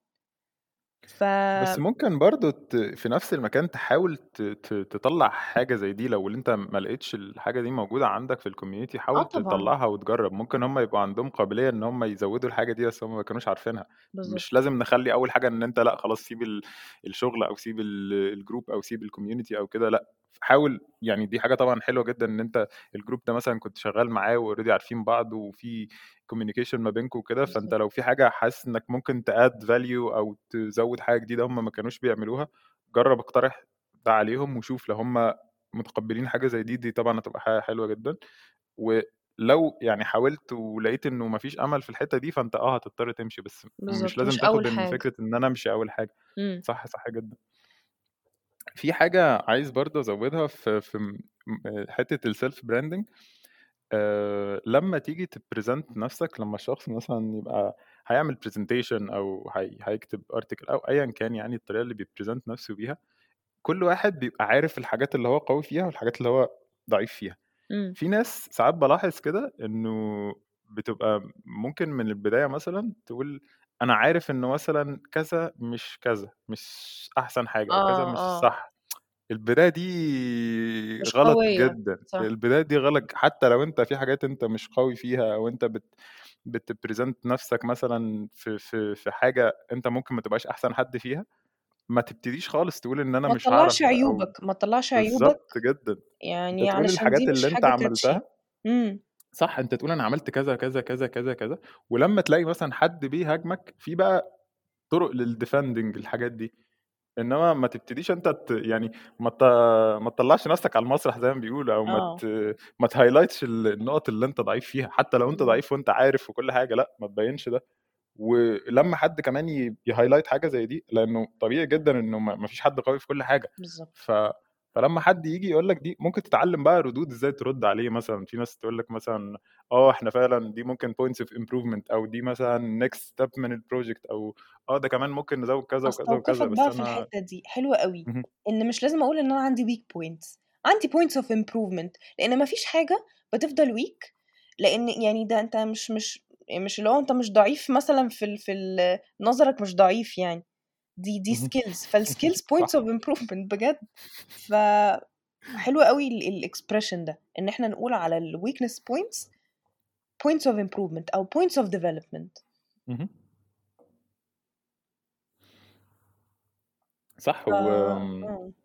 ف بس ممكن برضه ت في نفس المكان تحاول ت ت تطلّع حاجة زي دي لو أنت ما لقيتش الحاجة دي موجودة عندك في الcommunity آه حاول طبعًا. تطلّعها وتجرّب، ممكن هُم يبقوا عندهم قابلية إن هُم يزوّدوا الحاجة دي بس هُم ما كانوش عارفينها،. مش لازم نخلّي أول حاجة إن أنت لأ خلاص سيب ال الشغل أو سيب ال الgroup أو سيب الcommunity أو كده لأ، حاول يعني دي حاجة طبعًا حلوة جدًا إن أنت الgroup ده مثلًا كنت شغّال معاه وalready عارفين بعض وفي communication ما بينكم وكده، بالضبط. لو في حاجة حاسس إنك ممكن تadd value أو تزوّد حاجة جديدة هُم ما كانوش بيعملوها، جرّب اقترح ده عليهم وشوف لو هُم متقبّلين حاجة زي دي، دي طبعًا هتبقى حاجة حلوة جدًا، ولو يعني حاولت ولقيت إنه ما فيش أمل في الحتّة دي، فأنت آه هتضطر تمشي، بس مش بالضبط، لازم مش تاخد حاجة. فكرة إن أنا أمشي أول حاجة. إمم. صح، صح جدًا. في حاجة عايز برضه أزوّدها في في م م حتّة الself branding آآ لمّا تيجي تpresent نفسك لمّا الشخص مثلًا يبقى هيعمل presentation أو هي هيكتب article أو أيًا كان يعني الطريقة اللي بيpresent نفسه بيها، كل واحد بيبقى عارف الحاجات اللي هو قوي فيها والحاجات اللي هو ضعيف فيها. إمم. في ناس ساعات بالاحظ كده إنه بتبقى ممكن من البداية مثلًا تقول أنا عارف إنه مثلًا كذا مش كذا، مش أحسن حاجة أو كذا آه، مش آه. صح. البداية دي مش غلط قوية، جدًا، صح. البداية دي غلط حتى لو أنت في حاجات أنت مش قوي فيها أو أنت بت بتpresent نفسك مثلًا في في في حاجة أنت ممكن ما تبقاش أحسن حد فيها، ما تبتديش خالص تقول إن أنا ما مش تطلّعش هاعرف أو عيوبك، ما تطلّعش عيوبك بالضبط جدًا. يعني علشان الحاجات دي مش اللي touchy. عملتها إمم. صح، أنت تقول أنا عملت كذا، كذا، كذا، كذا، كذا، ولمّا تلاقي مثلًا حد بيهاجمك، في بقى طرق للdefending الحاجات دي، إنما ما تبتديش أنت ت يعني ما ت ما تطلّعش نفسك على المسرح زي ما بيقولوا أو ما آه. ت ما تhighlightش ال النقط اللي أنت ضعيف فيها، حتى لو أنت بالضبط. ضعيف وأنت عارف وكل حاجة، لأ ما تبيّنش ده. ولمّا حد كمان ي يhighlight حاجة زي دي، لإنه طبيعي جدًا إنه ما ما فيش حد قوي في كل حاجة، بالضبط. فلمّا حد ييجي يقول لك دي، ممكن تتعلم بقى ردود إزاي ترد عليه مثلًا، في ناس تقول لك مثلًا آه إحنا فعلًا دي ممكن points of improvement أو دي مثلًا next step من الproject أو آه ده كمان ممكن نزوّد كذا وكذا وكذا، بس بقى في أنا الحتّة دي، حلوة أوي، اهم. إن مش لازم أقول إن أنا عندي weak points، عندي points of improvement. لإن ما فيش حاجة بتفضل weak. لإن يعني ده أنت مش مش مش اللي هو أنت مش ضعيف مثلًا في في نظرك مش ضعيف يعني، دي دي فالskills points of صح. improvement بجد. ف حلو أوي ال الexpression ده، إن إحنا نقول على points points of improvement أو points of development. اهم. صح آه. و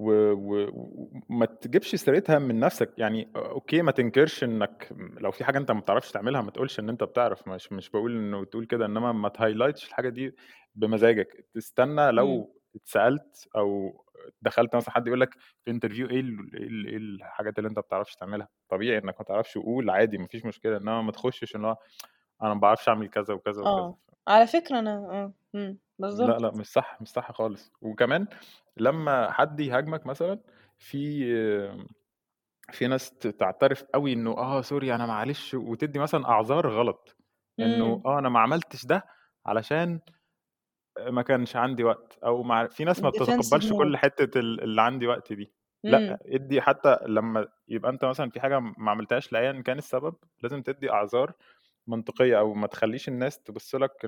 وما تجيبش سيرتها من نفسك، يعني أ أوكي ما تنكرش إنك لو في حاجة أنت ما بتعرفش تعملها ما تقولش إن أنت بتعرف، مش مش باقول إنه تقول كده، إنما ما تhighlightش الحاجة دي بمزاجك، تستنى إمم. لو اتسألت أو دخلت مثلًا حد يقول لك في إيه ال إيه ال إيه الحاجات اللي أنت ما بتعرفش تعملها، طبيعي إنك ما تعرفش قُل عادي ما فيش مشكلة، إنما ما تخشش اللي هو أنا ما باعرفش أعمل كذا وكذا وكذا. آه، على فكرة أنا آه، إمم، لأ، بالضبط. لأ، مش صح، مش صح خالص، وكمان لمّا حد يهاجمك مثلًا في في ناس تعترف أوي إنه آه sorry أنا معلش وتدّي مثلًا أعذار غلط، إنه إمم. آه أنا ما عملتش ده علشان ما كانش عندي وقت، أو مع في ناس ما بتتقبلش كل ال اللي عندي وقت دي، إمم. لأ، ادّي حتى لمّا يبقى أنت مثلًا في حاجة ما عملتهاش لأيًا كان السبب، لازم تدّي أعذار منطقية، أو ما تخلّيش الناس تبُص لك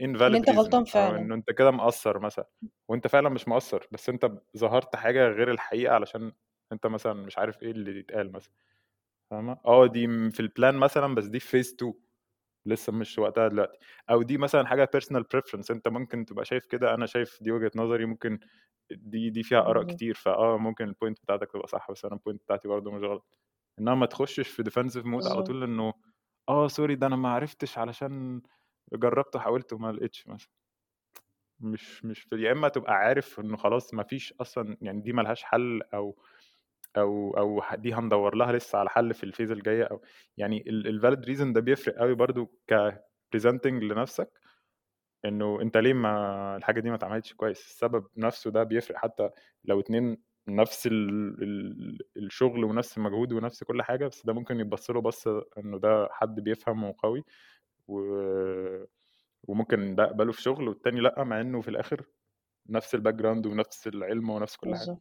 invalid أنت reason غلطان فعلًا. إنه أنت كده مقصّر مثلًا، وأنت فعلًا مش مقصّر، بس أنت ظهرت حاجة غير الحقيقة علشان أنت مثلًا مش عارف إيه اللي يتقال مثلًا، فاهمة؟ آه دي في الplan مثلًا بس دي في phase 2 لسه مش وقتها دلوقتي، أو دي مثلًا حاجة personal preference أنت ممكن تبقى شايف كده، أنا شايف دي وجهة نظري ممكن دي دي فيها بالضبط. كتير، فآه ممكن الpoint بتاعتك تبقى صح، بس أنا الpoint بتاعتي برضه مش غلط، إنما ما تخشش في defensive mode على. طول إنه آه sorry ده أنا ما عرفتش علشان جرّبت وحاولت وما لقيتش مثلًا. مش مش يا إما تبقى عارف إنه خلاص ما فيش أصلًا يعني دي ما لهاش حل أو أو ح دي هندوّر لها لسه على حل في الphase الجاية أو يعني ال الvalid reason ده بيفرق أوي برضه كpresenting لنفسك إنه أنت ليه ما الحاجة دي ما اتعملتش كويس السبب نفسه ده بيفرق حتى لو اتنين نفس ال... ال... الشغل ونفس المجهود ونفس كل حاجة بس ده ممكن يتبص له بص إنه ده حد بيفهم وقوي و... وممكن ده أقبله في شغل والتاني لأ مع إنه في الآخر نفس ال background ونفس العلم ونفس كل حاجة.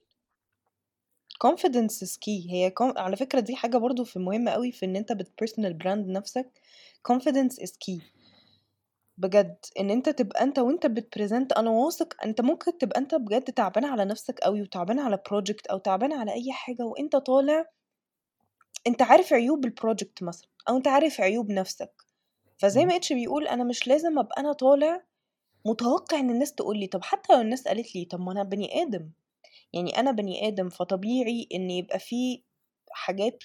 confidence is key. هي com... على فكرة دي حاجة برضو في مهمة قوي في إن أنت بت personal brand نفسك. Confidence is key. بجد إن أنت تبقى أنت وأنت بت present أنا واثق أنت ممكن تبقى أنت بجد تعبان على نفسك قوي وتعبان على project أو تعبان على أي حاجة وأنت طالع أنت عارف عيوب ال project مثلا أو أنت عارف عيوب نفسك. فزي ما H بيقول أنا مش لازم أبقى أنا طالع متوقع إن الناس تقول لي طب حتى لو الناس قالت لي طب ما أنا بني آدم. يعني أنا بني آدم فطبيعي إن يبقى في حاجات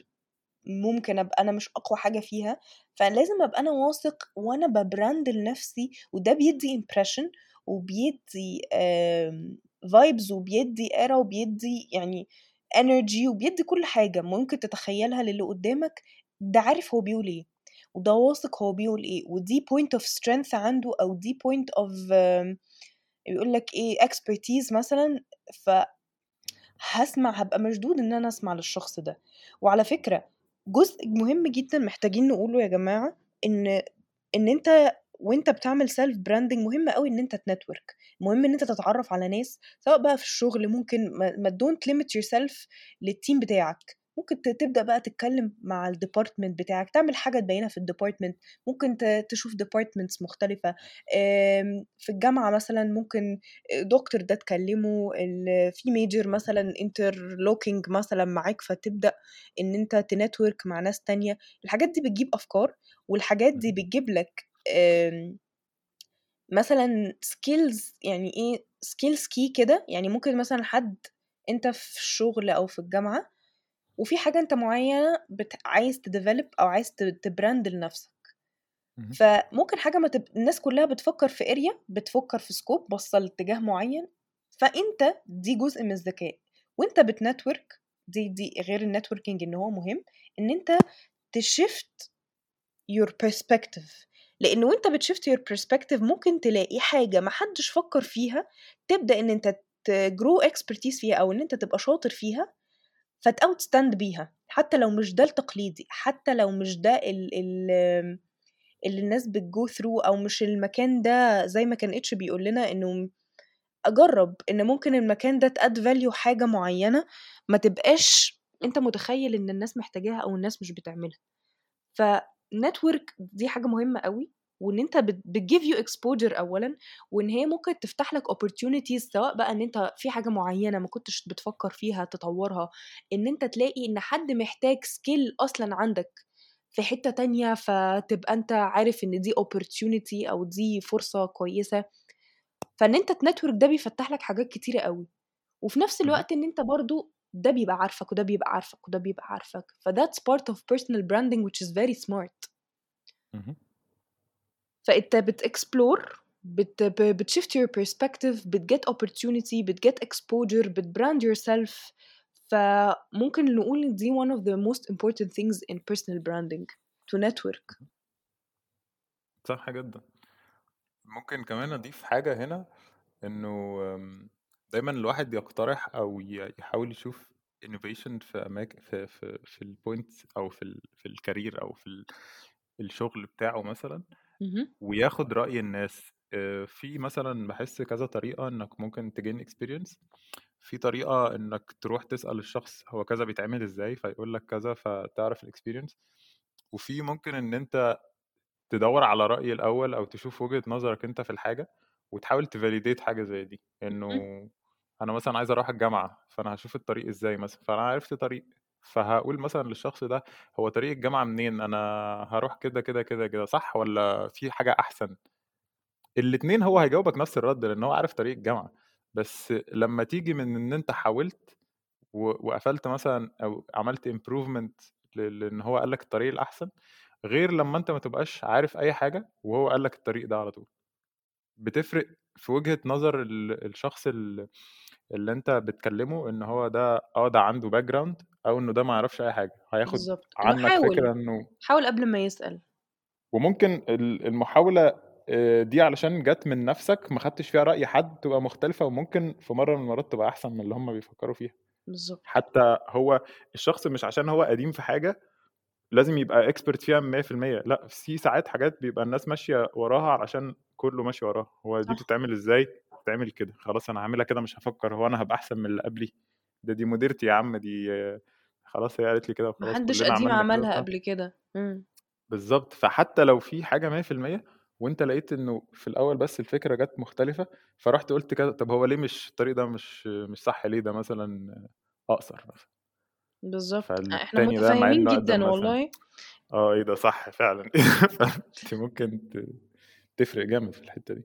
ممكن أبقى أنا مش أقوى حاجة فيها فلازم أبقى أنا واثق وأنا ب brand لنفسي وده بيدي impression وبيدي vibes وبيدي aura وبيدي يعني energy وبيدي كل حاجة ممكن تتخيلها للي قدامك ده عارف هو بيقول إيه وده واثق هو بيقول إيه ودي point of strength عنده أو دي point of يقول لك إيه expertise مثلا ف هسمع هبقى مشدود إن أنا أسمع للشخص ده. وعلى فكرة جزء مهم جدا محتاجين نقوله يا جماعة إن إن أنت وأنت بتعمل self branding مهم قوي إن أنت ت network مهم إن أنت تتعرف على ناس سواء بقى في الشغل ممكن ما don't limit yourself لل team بتاعك. ممكن تبدأ بقى تتكلم مع ال department بتاعك تعمل حاجة تبينها في ال department ممكن تشوف departments مختلفة. في الجامعة مثلا ممكن دكتور ده تكلمه في major مثلا interlocking مثلا معاك فتبدأ إن أنت ت network مع ناس تانية. الحاجات دي بتجيب أفكار والحاجات دي بتجيب لك مثلا skills يعني إيه skills كي كده. يعني ممكن مثلا حد أنت في الشغل أو في الجامعة وفي حاجة أنت معينة بت... عايز ت develop أو عايز ت brand لنفسك. فممكن حاجة ما تب... الناس كلها بتفكر في area بتفكر في scope باصة لاتجاه معين. فأنت دي جزء من الذكاء. وأنت بت network دي دي غير ال networking إن هو مهم إن أنت ت shift your perspective. لأن وأنت بت shift your perspective ممكن تلاقي حاجة ما حدش فكر فيها تبدأ إن أنت ت grow expertise فيها أو إن أنت تبقى شاطر فيها فت outstand بيها حتى لو مش ده التقليدي حتى لو مش ده ال ال اللي الناس بت go through أو مش المكان ده زي ما كان H بيقول لنا إنه أجرب إن ممكن المكان ده ت add value حاجة معينة ما تبقاش أنت متخيل إن الناس محتاجاها أو الناس مش بتعملها. ف network دي حاجة مهمة قوي وإن أنت بت give you exposure اولا وإن هي ممكن تفتح لك opportunities سواء بقى إن أنت في حاجة معينة ما كنتش بتفكر فيها تطورها إن أنت تلاقي إن حد محتاج skill أصلا عندك في حتة تانية فتبقى أنت عارف إن دي opportunity أو دي فرصة كويسة. فإن أنت ت network ده بيفتح لك حاجات كتيرة قوي. وفي نفس الوقت إن أنت برضو ده بيبقى عارفك وده بيبقى عارفك وده بيبقى عارفك. ف that's part of personal branding which is very smart. فانت بت explore بت بت shift your perspective بت get opportunity بت get exposure بت brand yourself. فممكن نقول دي one of the most important things in personal branding to network. صح جدا. ممكن كمان أضيف حاجة هنا إنه دايما الواحد يقترح أو يحاول يشوف innovation في اماكن في في في ال point أو في ال في ال career أو في الشغل بتاعه مثلا. وياخد رأي الناس. في مثلا بحس كذا طريقة إنك ممكن ت gain experience في طريقة إنك تروح تسأل الشخص هو كذا بيتعمل إزاي فيقول لك كذا فتعرف ال experience وفي ممكن إن أنت تدور على رأي الأول أو تشوف وجهة نظرك أنت في الحاجة وتحاول ت validate حاجة زي دي. إنه أنا مثلا عايز أروح الجامعة فأنا هشوف الطريق إزاي مثلا. فأنا عرفت طريق. فهقول مثلا للشخص ده هو طريق الجامعة منين؟ أنا هروح كده كده كده كده صح ولا في حاجة أحسن؟ الاتنين هو هيجاوبك نفس الرد لأن هو عارف طريق الجامعة بس لما تيجي من إن أنت حاولت وقفلت مثلا أو عملت امبروفمنت لأن هو قال لك الطريق الأحسن غير لما أنت ما تبقاش عارف أي حاجة وهو قال لك الطريق ده على طول. بتفرق في وجهة نظر الشخص اللي اللي أنت بتكلمه إن هو ده آه ده عنده background أو إنه ده ما يعرفش أي حاجة هياخد بالزبط. عنك حاول. فكرة إنه حاول قبل ما يسأل. وممكن المحاولة آه، دي علشان جت من نفسك ما خدتش فيها رأي حد تبقى مختلفة وممكن في مرة من المرات تبقى أحسن من اللي هم بيفكروا فيها. بالظبط حتى هو الشخص مش عشان هو قديم في حاجة لازم يبقى expert فيها 100% لأ في ساعات حاجات بيبقى الناس ماشية وراها علشان كله ماشي وراها. هو دي بتتعمل إزاي؟ بتتعمل كده. خلاص أنا هعملها كده مش هفكر. هو أنا هبقى أحسن من اللي قبلي؟ ده دي مديرتي يا عم دي آه، خلاص هي قالت لي كده وخلاص محدش قديم عملها. قبل كده. مم. بالظبط فحتى لو في حاجة 100% وأنت لقيت إنه في الأول بس الفكرة جت مختلفة فرحت قلت كده طب هو ليه مش الطريق ده مش مش صح ليه ده مثلا أقصر مثلا؟ بالظبط إحنا ده مع متفاهمين جدا والله. آه إيه ده صح فعلا. فأنت ممكن تفرق جامد في الحتة دي.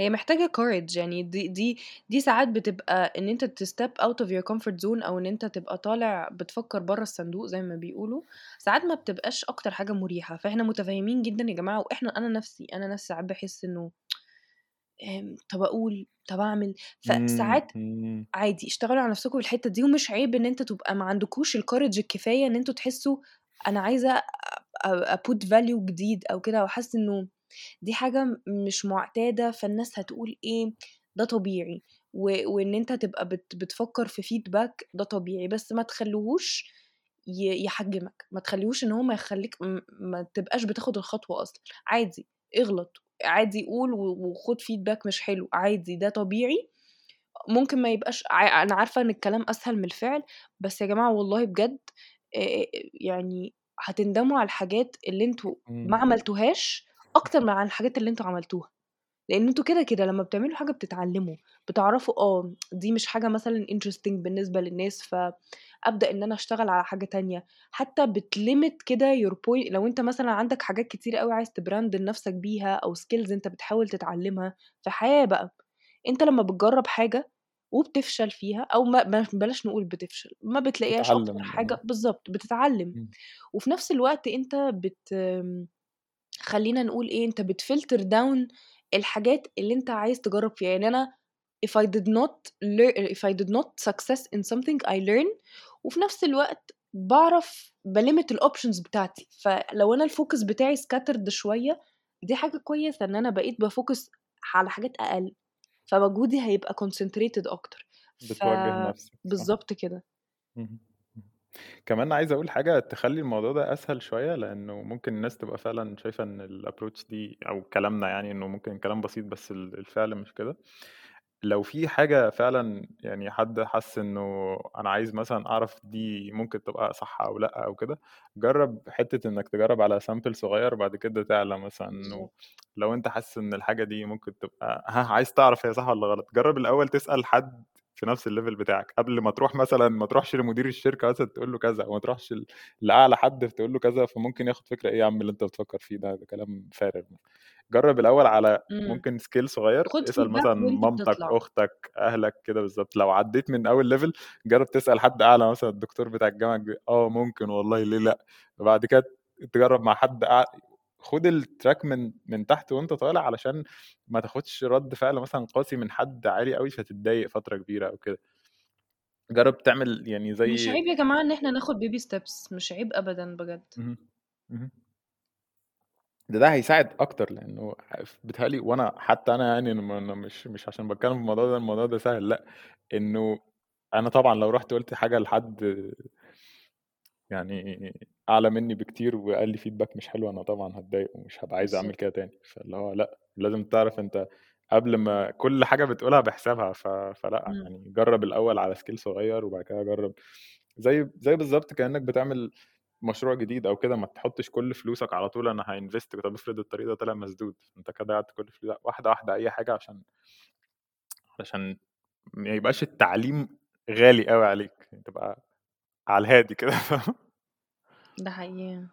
هي محتاجة courage يعني دي دي دي ساعات بتبقى إن أنت تستep out of your comfort zone أو إن أنت تبقى طالع بتفكر بره الصندوق زي ما بيقولوا ساعات ما بتبقاش أكتر حاجة مريحة فإحنا متفاهمين جدا يا جماعة وإحنا أنا نفسي أنا نفسي ساعات بحس إنه أم، طب أقول طب أعمل فساعات مم. عادي اشتغلوا على نفسكم في الحتة دي ومش عيب إن أنت تبقى ما عندكوش الكورج الكفاية إن أنتوا تحسوا أنا عايزة a put value جديد أو كده وحاسس إنه دي حاجة مش معتادة فالناس هتقول إيه؟ ده طبيعي. و... وإن أنت تبقى بت... بتفكر في feedback ده طبيعي بس ما تخلوهوش ي... يحجمك. ما تخليهوش إن هو ما يخليك. ما تبقاش بتاخد الخطوة أصلا. عادي اغلط. عادي قول و... وخد feedback مش حلو. عادي ده طبيعي. ممكن ما يبقاش ع- أنا عارفة إن الكلام أسهل من الفعل بس يا جماعة والله بجد يعني هتندموا على الحاجات اللي أنتوا ما مم. عملتوهاش أكتر من على الحاجات اللي أنتوا عملتوها لأن أنتوا كده كده لما بتعملوا حاجة بتتعلموا بتعرفوا آه دي مش حاجة مثلا interesting بالنسبة للناس فأبدأ إن أنا أشتغل على حاجة تانية. حتى بت limit كده your point لو أنت مثلا عندك حاجات كتير قوي عايز ت brand لنفسك بيها أو skills أنت بتحاول تتعلمها في حياة بقى أنت لما بتجرب حاجة وبتفشل فيها أو ما ما- بلاش نقول بتفشل ما بتلاقيهاش أكتر تتعلم حاجة بالظبط بتتعلم. وفي نفس الوقت أنت بت خلينا نقول إيه أنت بت filter down الحاجات اللي أنت عايز تجرب فيها. يعني أنا if I did not learn if I did not success in something I learn وفي نفس الوقت بعرف ب limit ال options بتاعتي. فلو أنا ال focus بتاعي scattered شوية دي حاجة كويسة إن أنا بقيت ب focus على حاجات أقل. فمجهودي هيبقى concentrated أكتر. ف بتوجه نفسك صح. بالظبط كده. كمان عايز أقول حاجة تخلي الموضوع ده أسهل شوية لأنه ممكن الناس تبقى فعلا شايفة إن ال approach دي أو كلامنا يعني إنه ممكن كلام بسيط بس ال- الفعل مش كده. لو في حاجة فعلا يعني حد حس إنه أنا عايز مثلا أعرف دي ممكن تبقى صح أو لأ أو كده جرب حتة إنك تجرب على sample صغير بعد كده تعلى مثلا إنه بالظبط. لو أنت حاسس إن الحاجة دي ممكن تبقى ها عايز تعرف هي صح ولا غلط جرب الأول تسأل حد في نفس ال level بتاعك قبل ما تروح مثلا ما تروحش لمدير الشركة مثلا تقول له كذا أو ما تروحش لأعلى حد تقول له كذا فممكن ياخد فكرة إيه يا عم اللي أنت بتفكر فيه ده ده كلام فارغ. جرب الأول على إمم. ممكن scale صغير اسأل مثلا مامتك أختك أهلك كده بالظبط. لو عديت من أول level جرب تسأل حد أعلى مثلا الدكتور بتاع الجامعة الج- آه ممكن والله ليه لأ؟ بعد كده تجرب مع حد. خد ال track من من تحت وانت طالع علشان ما تاخدش رد فعل مثلا قاسي من حد عالي قوي فتتضايق فترة كبيرة أو كده جرب تعمل يعني مش زي عيب يا جماعة إن إحنا ناخد baby steps مش عيب ابدا بجد. ده ده هيساعد أكتر لأنه بيتهيألي وأنا حتى أنا يعني أنا مش مش عشان بتكلم في الموضوع ده الموضوع ده سهل لأ إنه أنا طبعا لو رحت قلت حاجة لحد يعني أعلى مني بكتير وقال لي feedback مش حلو أنا طبعا هتضايق ومش هبقى عايز أعمل بالظبط كده تاني. فاللي هو لأ لازم تعرف أنت قبل ما كل حاجة بتقولها بحسابها. ف... فلأ مم. يعني جرب الأول على scale صغير وبعد كده جرب زي زي بالظبط كأنك بتعمل مشروع جديد أو كده ما تحطش كل فلوسك على طول أنا ه invest طب افرض الطريق ده طلع مسدود. أنت كده ضيعت كل فلوس واحدة واحدة أي حاجة عشان عشان ما يبقاش التعليم غالي قوي عليك. تبقى على الهادي كده فاهم ده حقيقي.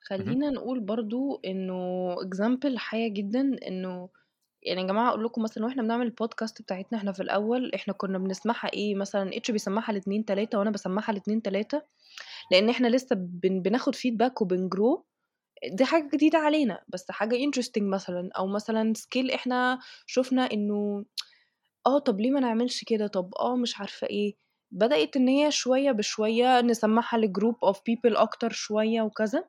خلينا نقول برضو إنه example حية جدا إنه يعني يا جماعة أقول لكم مثلا وإحنا بنعمل البودكاست بتاعتنا إحنا في الأول إحنا كنا بنسمعها إيه مثلا؟ each بيسمعها لاتنين تلاتة وأنا بسمعها لاتنين تلاتة لأن إحنا لسه بن بناخد feedback وب ن grow دي حاجة جديدة علينا بس حاجة interesting مثلا أو مثلا scale إحنا شفنا إنه آه طب ليه ما نعملش كده؟ طب آه مش عارفة إيه بدأت إن هي شوية بشوية نسمعها ل group of people أكتر شوية وكذا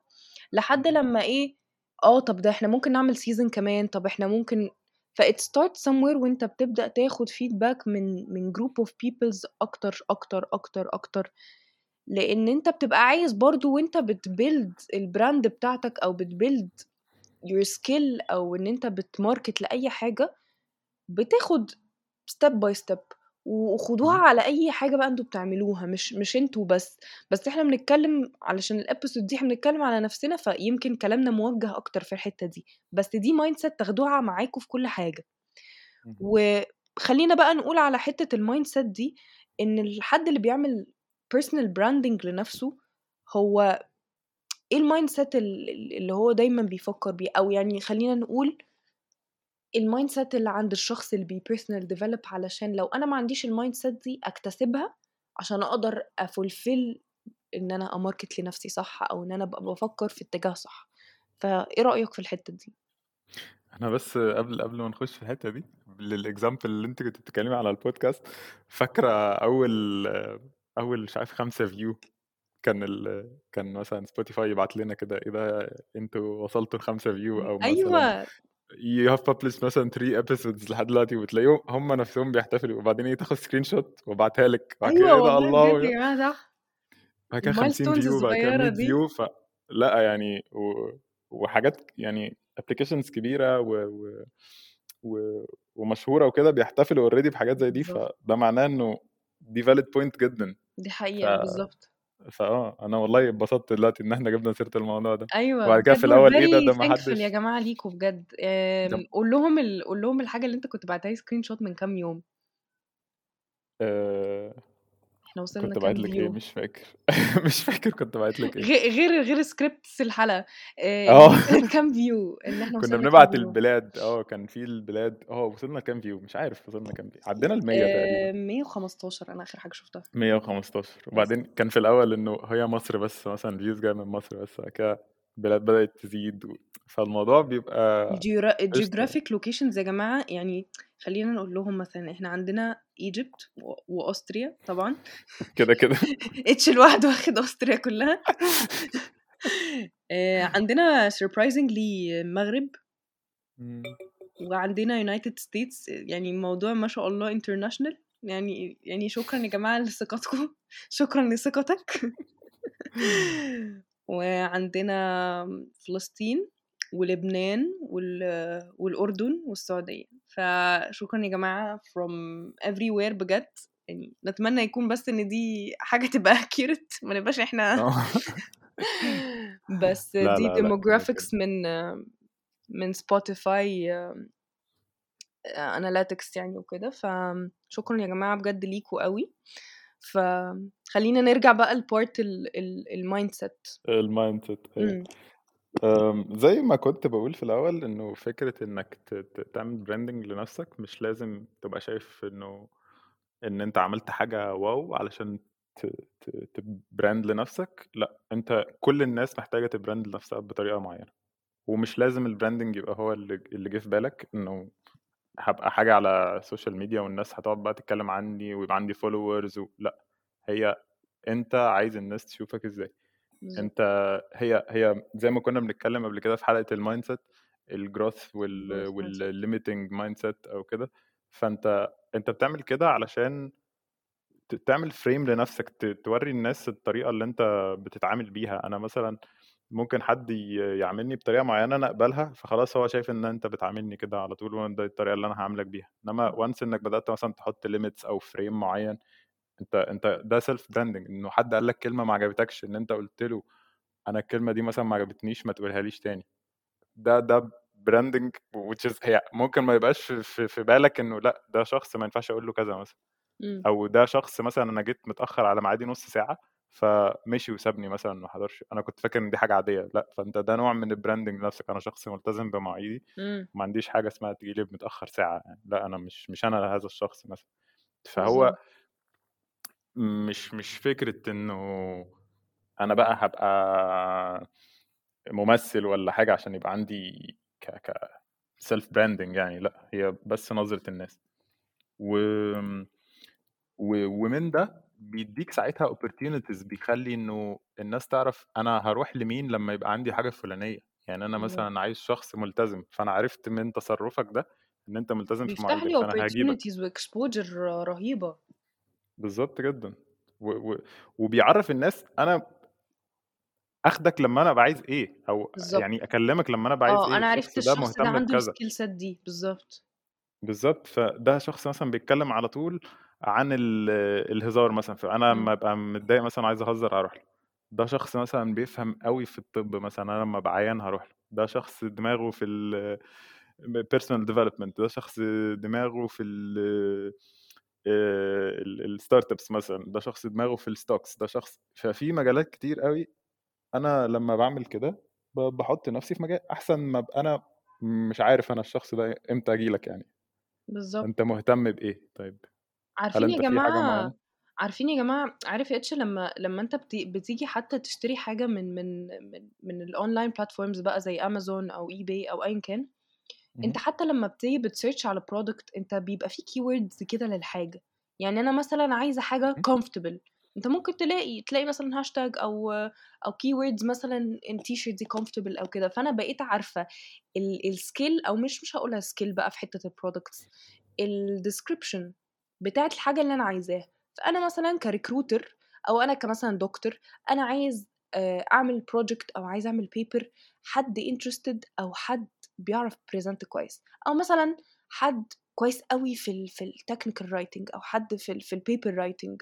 لحد. لما إيه آه، طب ده إحنا ممكن نعمل season كمان، طب إحنا ممكن ف it starts somewhere وأنت بتبدأ تاخد feedback من من group of peoples أكتر، أكتر، أكتر، أكتر، لإن أنت بتبقى عايز برضه وأنت بتbuild الbrand بتاعتك أو بتbuild your skill أو إن أنت بتmarket لأي حاجة، بتاخد step by step وخدوها. على أي حاجة بقى أنتم بتعملوها مش مش أنتم بس، بس إحنا بنتكلم علشان الepisode دي إحنا بنتكلم على نفسنا، فيمكن كلامنا موجه أكتر في الحتة دي، بس دي mindset تاخدوها معاكم في كل حاجة. اهم. وخلّينا بقى نقول على حتة الmindset دي إن الحد اللي بيعمل personal branding لنفسه هو إيه الmindset ال ال اللي هو دايمًا بيفكر بيه، أو يعني خلّينا نقول الmindset اللي عند الشخص اللي بي personal develop علشان لو أنا ما عنديش الmindset دي أكتسبها عشان أقدر أfulfill إن أنا أmarket لنفسي صح، أو إن أنا أبقى بافكر في اتجاه صح. فإيه رأيك في الحتة دي؟ أنا بس قبل قبل ما نخش في الحتة دي، للexample اللي أنتِ كنتِ بتتكلمي على الpodcast فاكرة أول أول مش عارف 5 view كان ال كان مثلًا Spotify يبعت لنا كده إيه ده أنتم وصلتوا ل5 view أو مثلًا أيوه. You have published مثلًا 3 episodes لحد دلوقتي وتلاقيهم هم نفسهم بيحتفلوا وبعدين إيه تاخد screenshot وابعتها لِك وبعد كده أيوه إيه ده الله يا صح. بعد كده 50 الmilestones view بعد كده الصغيرة 100 دي. view فلأ يعني و وحاجات يعني applications كبيرة و و و ومشهورة وكده بيحتفلوا already بحاجات زي دي،. فده معناه إنه دي valid point جدًا. دي ف حقيقة، فآه، أنا والله اتبسطت دلوقتي إن إحنا جبنا سيرة الموضوع ده، أيوه، وبعد كده في الأول إيه ده، ده ما thankful يا حدش جماعة ليكم بجد. قُل لهم ال قُل لهم الحاجة اللي أنت كنت باعتها لي screenshot من كام يوم. آآ إحنا وصلنا كنت كام لِك view؟ مش فاكر مش فاكر كنت باعت لِك. غ غير غير scripts الحلقة، آآ آه لكام view؟ إن إحنا كنا كام بنبعت؟ البلاد، آه كان في البلاد آه وصلنا لكام view مش عارف وصلنا لكام view عدينا ال100 تقريبًا. آآ 115 أنا آخر حاجة شُفتها. 115 Yes. وبعدين كان في الأول إنه هي مصر بس مثلًا views جاية من مصر بس، بعد كده البلاد بدأت تزيد و فالموضوع بيبقى. الgeographic locations يا جماعة يعني خلّينا نقول لهم مثلًا إحنا عندنا Egypt و وأوستريا طبعًا. كده، كده. H لوحده واخد أوستريا كلها. آآ عندنا surprisingly المغرب. وعندنا United States يعني الموضوع ما شاء الله international يعني يعني شكرًا يا جماعة لثقتكم، شكرًا لثقتك. وعندنا فلسطين ولبنان وال والأردن والسعودية، فشكرًا يا جماعة from everywhere بجد، يعني نتمنى يكون بس إن دي حاجة تبقى accurate ما نبقاش إحنا آه. بس لا، دي كده. من من Spotify analytics يعني وكده، فشكرًا يا جماعة بجد ليكم أوي. فخلّينا نرجع بقى لpart ال ال الmindset. الmindset زي ما كنت باقول في الأول إنه فكرة إنك ت تعمل branding لنفسك مش لازم تبقى شايف إنه إن أنت عملت حاجة wow علشان ت ت ت brand لنفسك، لأ أنت كل الناس محتاجة ت brand لنفسها بطريقة معينة، ومش لازم ال branding يبقى هو اللي اللي جه في بالك إنه هابقى حاجة على ال social media والناس هتقعد بقى تتكلم عني ويبقى عندي و لأ، هي أنت عايز الناس تشوفك إزاي. أنت هي هي زي ما كنا بنتكلم قبل كده في حلقة الmindset الgrowth وال growth mindset. والlimiting mindset أو كده، فأنت أنت بتعمل كده علشان تعمل frame لنفسك تورّي الناس الطريقة اللي أنت بتتعامل بيها، أنا مثلًا ممكن حد يعاملني بطريقة معينة أنا أقبلها، فخلاص هو شايف إن أنت بتعاملني كده على طول وأنا دي الطريقة اللي أنا هاعاملك بيها، إنما once إنك بدأت مثلًا تحط limits أو frame معين، أنت أنت ده self branding إنه حد قال لك كلمة ما عجبتكش، إن أنت قُلت له أنا الكلمة دي مثلًا ما عجبتنيش ما تقولهاليش تاني. ده ده which is هي ممكن ما يبقاش في في بالك إنه لأ، ده شخص ما ينفعش أقول له كذا مثلًا، إمم. أو ده شخص مثلًا أنا جيت متأخر على ميعادي نُص ساعة، فمشي وسابني مثلًا ما حضرش، أنا كنت فاكر إن دي حاجة عادية، لأ، فأنت ده نوع من الbranding لنفسك، أنا شخص ملتزم بمواعيدي، إمم. وما عنديش حاجة اسمها تيجي لي متأخر ساعة يعني، لأ، أنا مش مش أنا هذا الشخص مثلًا. فهو بالضبط. مش مش فكرة إنه أنا بقى هابقى ممثل والّا حاجة عشان يبقى عندي ك ك self branding يعني لأ، هي بس نظرة الناس. وآمم و ومن ده بيدّيك ساعتها opportunities بيخلّي إنه الناس تعرف أنا هاروح لمين لمّا يبقى عندي الحاجة الفلانية، يعني بالضبط. مثلًا عايز شخص ملتزم، فأنا عرفت من تصرفك ده إن أنت ملتزم في فأنا هاجيبك. opportunities وexposure رهيبة. بالضبط جدًا، و و وبيعرّف الناس أنا آخدك لمّا أنا أبقى عايز إيه، أو بالضبط. يعني أكلمك لمّا أنا أبقى عايز آه، إيه، أنا عرفت الشخص ده الشخص ده مهتم عنده. الskill set دي، بالضبط. بالضبط، فده شخص مثلًا بيتكلم على طول عن ال الهزار مثلًا، فأنا إمم. أمّا أبقى متضايق مثلًا وعايز أهزر هاروح له. ده شخص مثلًا بيفهم أوي في الطب مثلًا، أنا لمّا أبقى عيان هاروح له. ده شخص دماغه في ال personal development، ده شخص دماغه في ال آآ ال الstartups مثلًا، ده شخص دماغه في الstocks، ده شخص ففي مجالات كتير أوي أنا لمّا باعمل كده ب باحط نفسي في مجال، أحسن ما أبقى أنا مش عارف أنا الشخص ده إمتى آجي لك يعني. بالضبط. أنت مهتم بإيه طيب؟ عارفين يا معينة؟ عارفين يا جماعة عارف H لمّا لمّا بت بتيجي حتى تشتري حاجة من من من من الonline platforms بقى زي Amazon أو eBay أو أيًا كان، اهم. حتى لمّا بتيجي بتsearch على product أنت بيبقى في keywords كده للحاجة. يعني أنا مثلًا حاجة اهم. comfortable، أنت ممكن تلاقي تلاقي مثلًا hashtag أو أو keywords مثلًا الT-shirt دي comfortable أو كده، فأنا بقيت عارفة ال الskill أو مش مش هاقولها skill بقى في حتة الproducts، الdescription بتاعة الحاجة اللي أنا عايزاها. فأنا مثلًا كrecruiter أو أنا كمثلًا doctor أنا عايز آآ أعمل project أو عايز أعمل paper حد interested أو حد بيعرف present كويس، أو مثلًا حد كويس أوي في ال في الtechnical writing أو حد في ال في writing.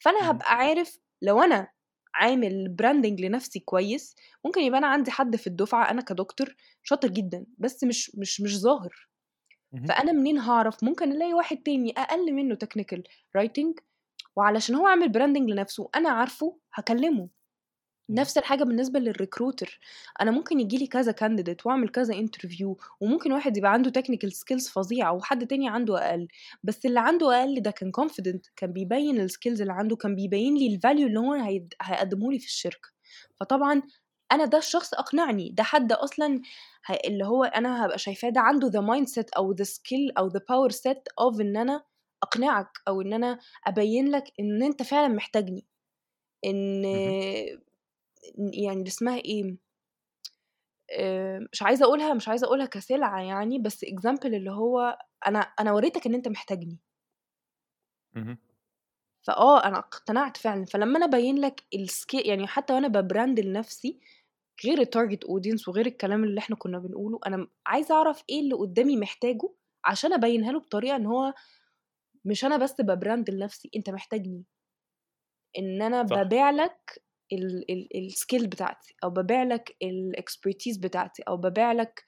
فأنا اهم. هابقى عارف لو أنا عامل branding لنفسي كويس، ممكن يبقى أنا عندي حد في الدفعة أنا كدكتور شاطر جدًا، بس مش مش مش ظاهر. فأنا منين هاعرف؟ ممكن ألاقي واحد تاني أقل منه technical writing وعلشان هو عامل branding لنفسه أنا عارفه هاكلمه. نفس الحاجة بالنسبة للrecruiter أنا ممكن ييجي لي كذا candidate وأعمل كذا interview وممكن واحد يبقى عنده technical skills فظيعة وحد تاني عنده أقل، بس اللي عنده أقل ده كان confident كان بيبين الskills اللي عنده، كان بيبين لي الvalue اللي هو هيقدمه لي في الشركة. فطبعًا أنا ده الشخص أقنعني، ده حد أصلًا ه اللي هو أنا هابقى شايفاه ده عنده the mindset أو the skill أو the power set of إن أنا أقنعك أو إن أنا أبين لك إن أنت فعلًا محتاجني. اهم. يعني اسمها إيه؟ آآ مش عايزة أقولها مش عايزة أقولها كسلعة يعني، بس example اللي هو أنا أنا وريتك إن أنت محتاجني. فآه أنا اقتنعت فعلًا، فلمّا أنا أبين لك الsk يعني حتى وأنا بbrand لنفسي غير الtarget audience وغير الكلام اللي إحنا كنا بنقوله، أنا م عايزة أعرف إيه اللي قدامي محتاجه عشان أبينها له بطريقة إن هو مش أنا بس بbrand لنفسي، أنت محتاجني. إن أنا صح. بابيع لك ال ال الskill بتاعتي أو بابيع لك الexpertise بتاعتي أو بابيع لك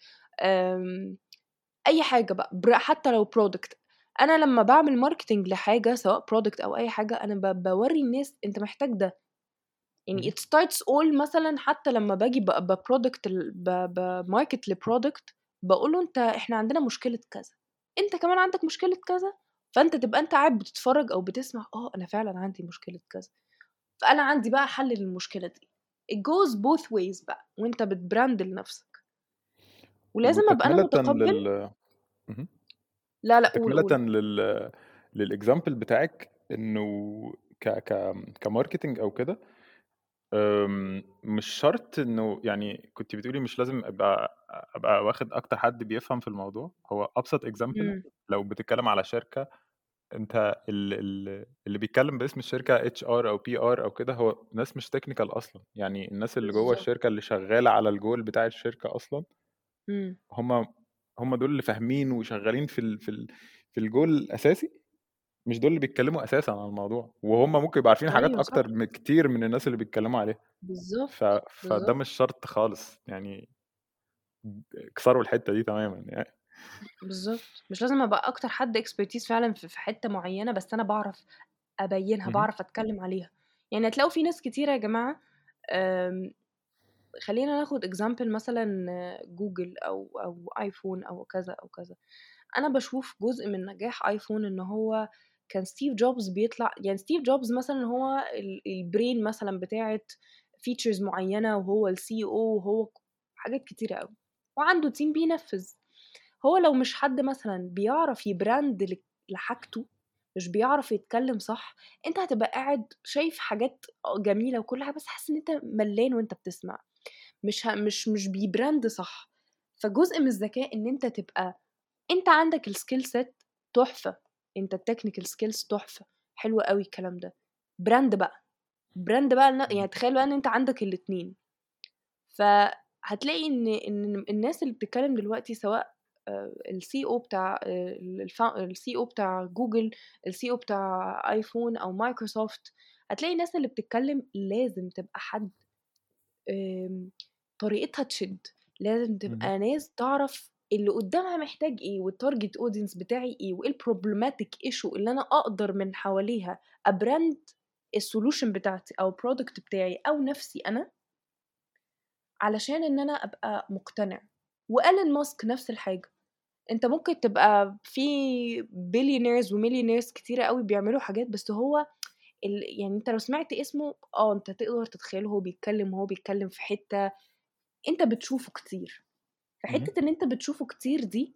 أي حاجة بقى حتى لو product. أنا لمّا باعمل marketing لحاجة سواء product أو أي حاجة أنا ب باورّي الناس أنت محتاج ده. يعني it starts all مثلًا حتى لمّا باجي ب بproduct ال ب بmarket لproduct باقول له أنت إحنا عندنا مشكلة كذا، أنت كمان عندك مشكلة كذا، فأنت تبقى أنت قاعد بتتفرج أو بتسمع آه أنا فعلًا عندي مشكلة كذا، فأنا عندي بقى حل للمشكلة دي. it goes both ways بقى وأنت بتbrand لنفسك. ولازم أنا وتكملةً متقبل لل. لا، قُل، تكملةً قُل. لل للexample بتاعِك إنه ك ك كmarketing أو كده، مش شرط إنه يعني كنتِ بتقولي مش لازم أبقى أبقى واخد أكتر حد بيفهم في الموضوع، هو example إمم. لو بتتكلم على شركة ال اللي بيتكلم باسم الشركة HR أو PR أو كده هو ناس مش technical أصلًا، يعني الناس اللي جوّه. الشركة اللي شغالة على الgoal بتاع الشركة أصلًا إمم. هم هم دول اللي فاهمين وشغالين في ال في ال في الgoal الأساسي، مش دول اللي بيتكلموا أساسًا عن الموضوع، وهم ممكن يبقوا عارفين حاجات أكتر صح. من كتير من الناس اللي بيتكلموا عليها. ف بالضبط، فده. مش شرط خالص، يعني اكسروا الحتة دي تمامًا يعني. بالضبط. مش لازم أبقى أكتر حد expertise فعلًا في في حتة معينة، بس أنا باعرف أبيّنها، اهم. باعرف أتكلم عليها. يعني هتلاقوا في ناس كتيرة يا جماعة آمم خلّينا ناخد example مثلًا جوجل أو أو iPhone أو كذا، أو كذا. أنا باشوف جزء من نجاح iPhone إن هو كان ستيف جوبز بيطلع يعني ستيف جوبز مثلًا هو ال ال brain مثلًا بتاعة features معينة وهو ال CEO وهو ك حاجات كتيرة أوي، وعنده team بينفّذ. هو لو مش حد مثلًا بيعرف ل لحاجته، مش بيعرف يتكلم صح، أنت هتبقى قاعد شايف حاجات جميلة وكل حاجة، بس حاسس إن أنت ملّان وأنت بتسمع. مش ه... مش مش بي brand صح. فجزء من الذكاء إن أنت تبقى أنت عندك ال skill set تحفة. أنت ال technical skills تحفة. حلو قوي الكلام ده. brand بقى. brand بقى يعني تخيل بقى إن أنت عندك الاتنين. فهتلاقي إن إن الناس اللي بتتكلم دلوقتي سواء ال CEO بتاع ال CEO بتاع جوجل ال CEO بتاع iPhone أو مايكروسوفت هتلاقي الناس اللي بتتكلم لازم تبقى حد طريقتها تشد لازم تبقى ناس تعرف اللي قدامها محتاج إيه وال target audience بتاعي إيه وإيه ال problematic issue اللي أنا أقدر من حواليها أ brand ال solution بتاعتي أو ال product بتاعي أو نفسي أنا علشان إن أنا أبقى مقتنع. وإيلون ماسك نفس الحاجة. أنت ممكن تبقى في billionaires و millionaires كتيرة قوي بيعملوا حاجات بس هو ال... يعني أنت لو سمعت اسمه آه أنت تقدر تتخيله هو بيتكلم هو بيتكلم في حتة أنت بتشوفه كتير. فحتة إن أنت بتشوفه كتير دي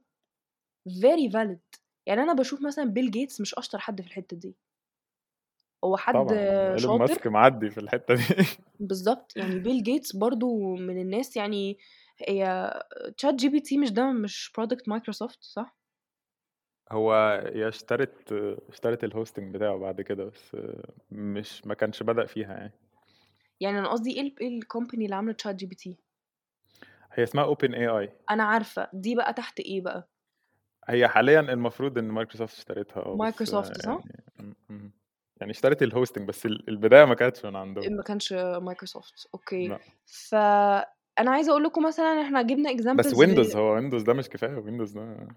very valid. يعني أنا بشوف مثلا بيل جيتس مش أشطر حد في الحتة دي. هو حد طبعا إيلون شاطر. ماسك معدي في الحتة دي. بالظبط يعني بيل جيتس برضو من الناس يعني هي ChatGPT مش ده مش product مايكروسوفت صح؟ هو هي اشترت اشترت ال hosting بتاعه بعد كده بس مش ما كانش بدأ فيها يعني يعني أنا قصدي إيه إيه ال company اللي عاملة ChatGPT؟ هي اسمها OpenAI أنا عارفة دي بقى تحت إيه بقى؟ هي حاليا المفروض إن مايكروسوفت اشترتها آه مايكروسوفت صح؟ يعني م-. يعني اشترت ال hosting بس ال- البداية ما كانتش من عندهم ما كانش مايكروسوفت okay لا ف أنا عايزة أقول لكم مثلا إحنا جبنا بس examples ويندوز هو ويندوز ده مش كفاية ويندوز ده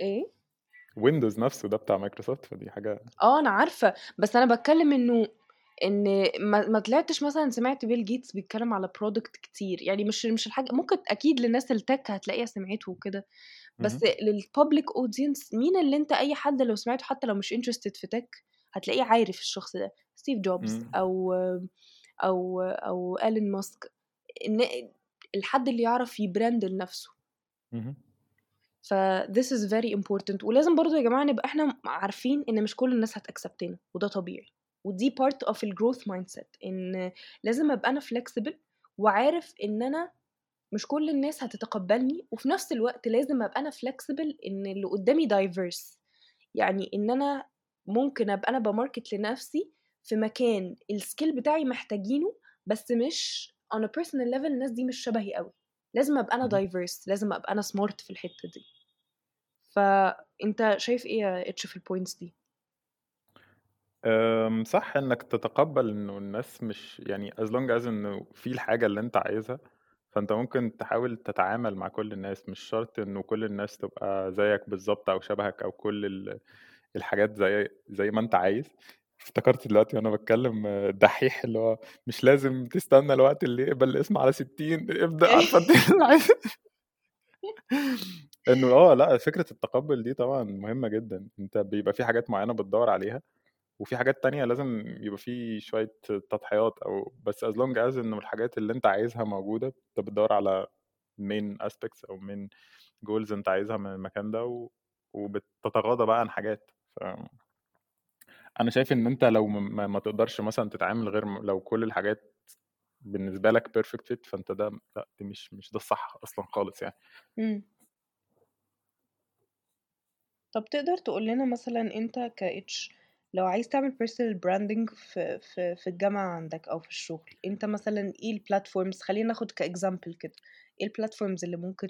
إيه ويندوز نفسه ده بتاع مايكروسوفت فدي حاجة آه أنا عارفة بس أنا بتكلم إنه إن ما, ما طلعتش مثلا سمعت بيل جيتس بيتكلم على product كتير يعني مش مش الحاجة ممكن أكيد للناس ال tech هتلاقيها سمعته وكده بس. لل public audience مين اللي أنت أي حد لو سمعته حتى لو مش interested في tech هتلاقيه عارف الشخص ده ستيف جوبز. أو أو أو ايلون ماسك الحد اللي يعرف ي brand لنفسه. ف this is very important. ولازم برضو يا جماعة نبقى إحنا عارفين إن مش كل الناس هت accept نا وده طبيعي. ودي part of ال growth mindset إن لازم أبقى أنا flexible وعارف إن أنا مش كل الناس هتتقبلني وفي نفس الوقت لازم أبقى أنا flexible إن اللي قدامي diverse. يعني إن أنا ممكن أبقى أنا ب market لنفسي في مكان ال skill بتاعي محتاجينه بس مش on a personal level الناس دي مش شبهي قوي. لازم أبقى أنا diverse لازم أبقى أنا smart في الحتة دي. فانت شايف إيه يا إتش في ال points دي؟ أم، صح إنك تتقبل إنه الناس مش يعني as long as إنه في الحاجة اللي أنت عايزها فأنت ممكن تحاول تتعامل مع كل الناس مش شرط إنه كل الناس تبقى زيك بالظبط أو شبهك أو كل ال- الحاجات زي زي ما أنت عايز. افتكرت دلوقتي وأنا بتكلم الدحيح اللي هو مش لازم تستنى الوقت اللي يقبل الاسم على 60 ابدأ عارفة انت اللي عايز انه آه لأ فكرة التقبل دي طبعا مهمة جدا. انت بيبقى في حاجات معينة بتدور عليها وفي حاجات تانية لازم يبقى في شوية تضحيات أو بس as long as إنه الحاجات اللي أنت عايزها موجودة أنت بتدور على main aspects أو main goals أنت عايزها من المكان ده و... وبتتغاضى بقى عن حاجات. ف... أنا شايف إن أنت لو ما, ما تقدرش مثلا تتعامل غير لو كل الحاجات بالنسبة لك perfect fit فأنت ده لأ دي مش مش ده الصح أصلا خالص يعني. مم. طب تقدر تقول لنا مثلا أنت ك اتش لو عايز تعمل personal branding في في في الجامعة عندك أو في الشغل أنت مثلا إيه ال platforms خلينا ناخد ك example كده إيه ال platforms اللي ممكن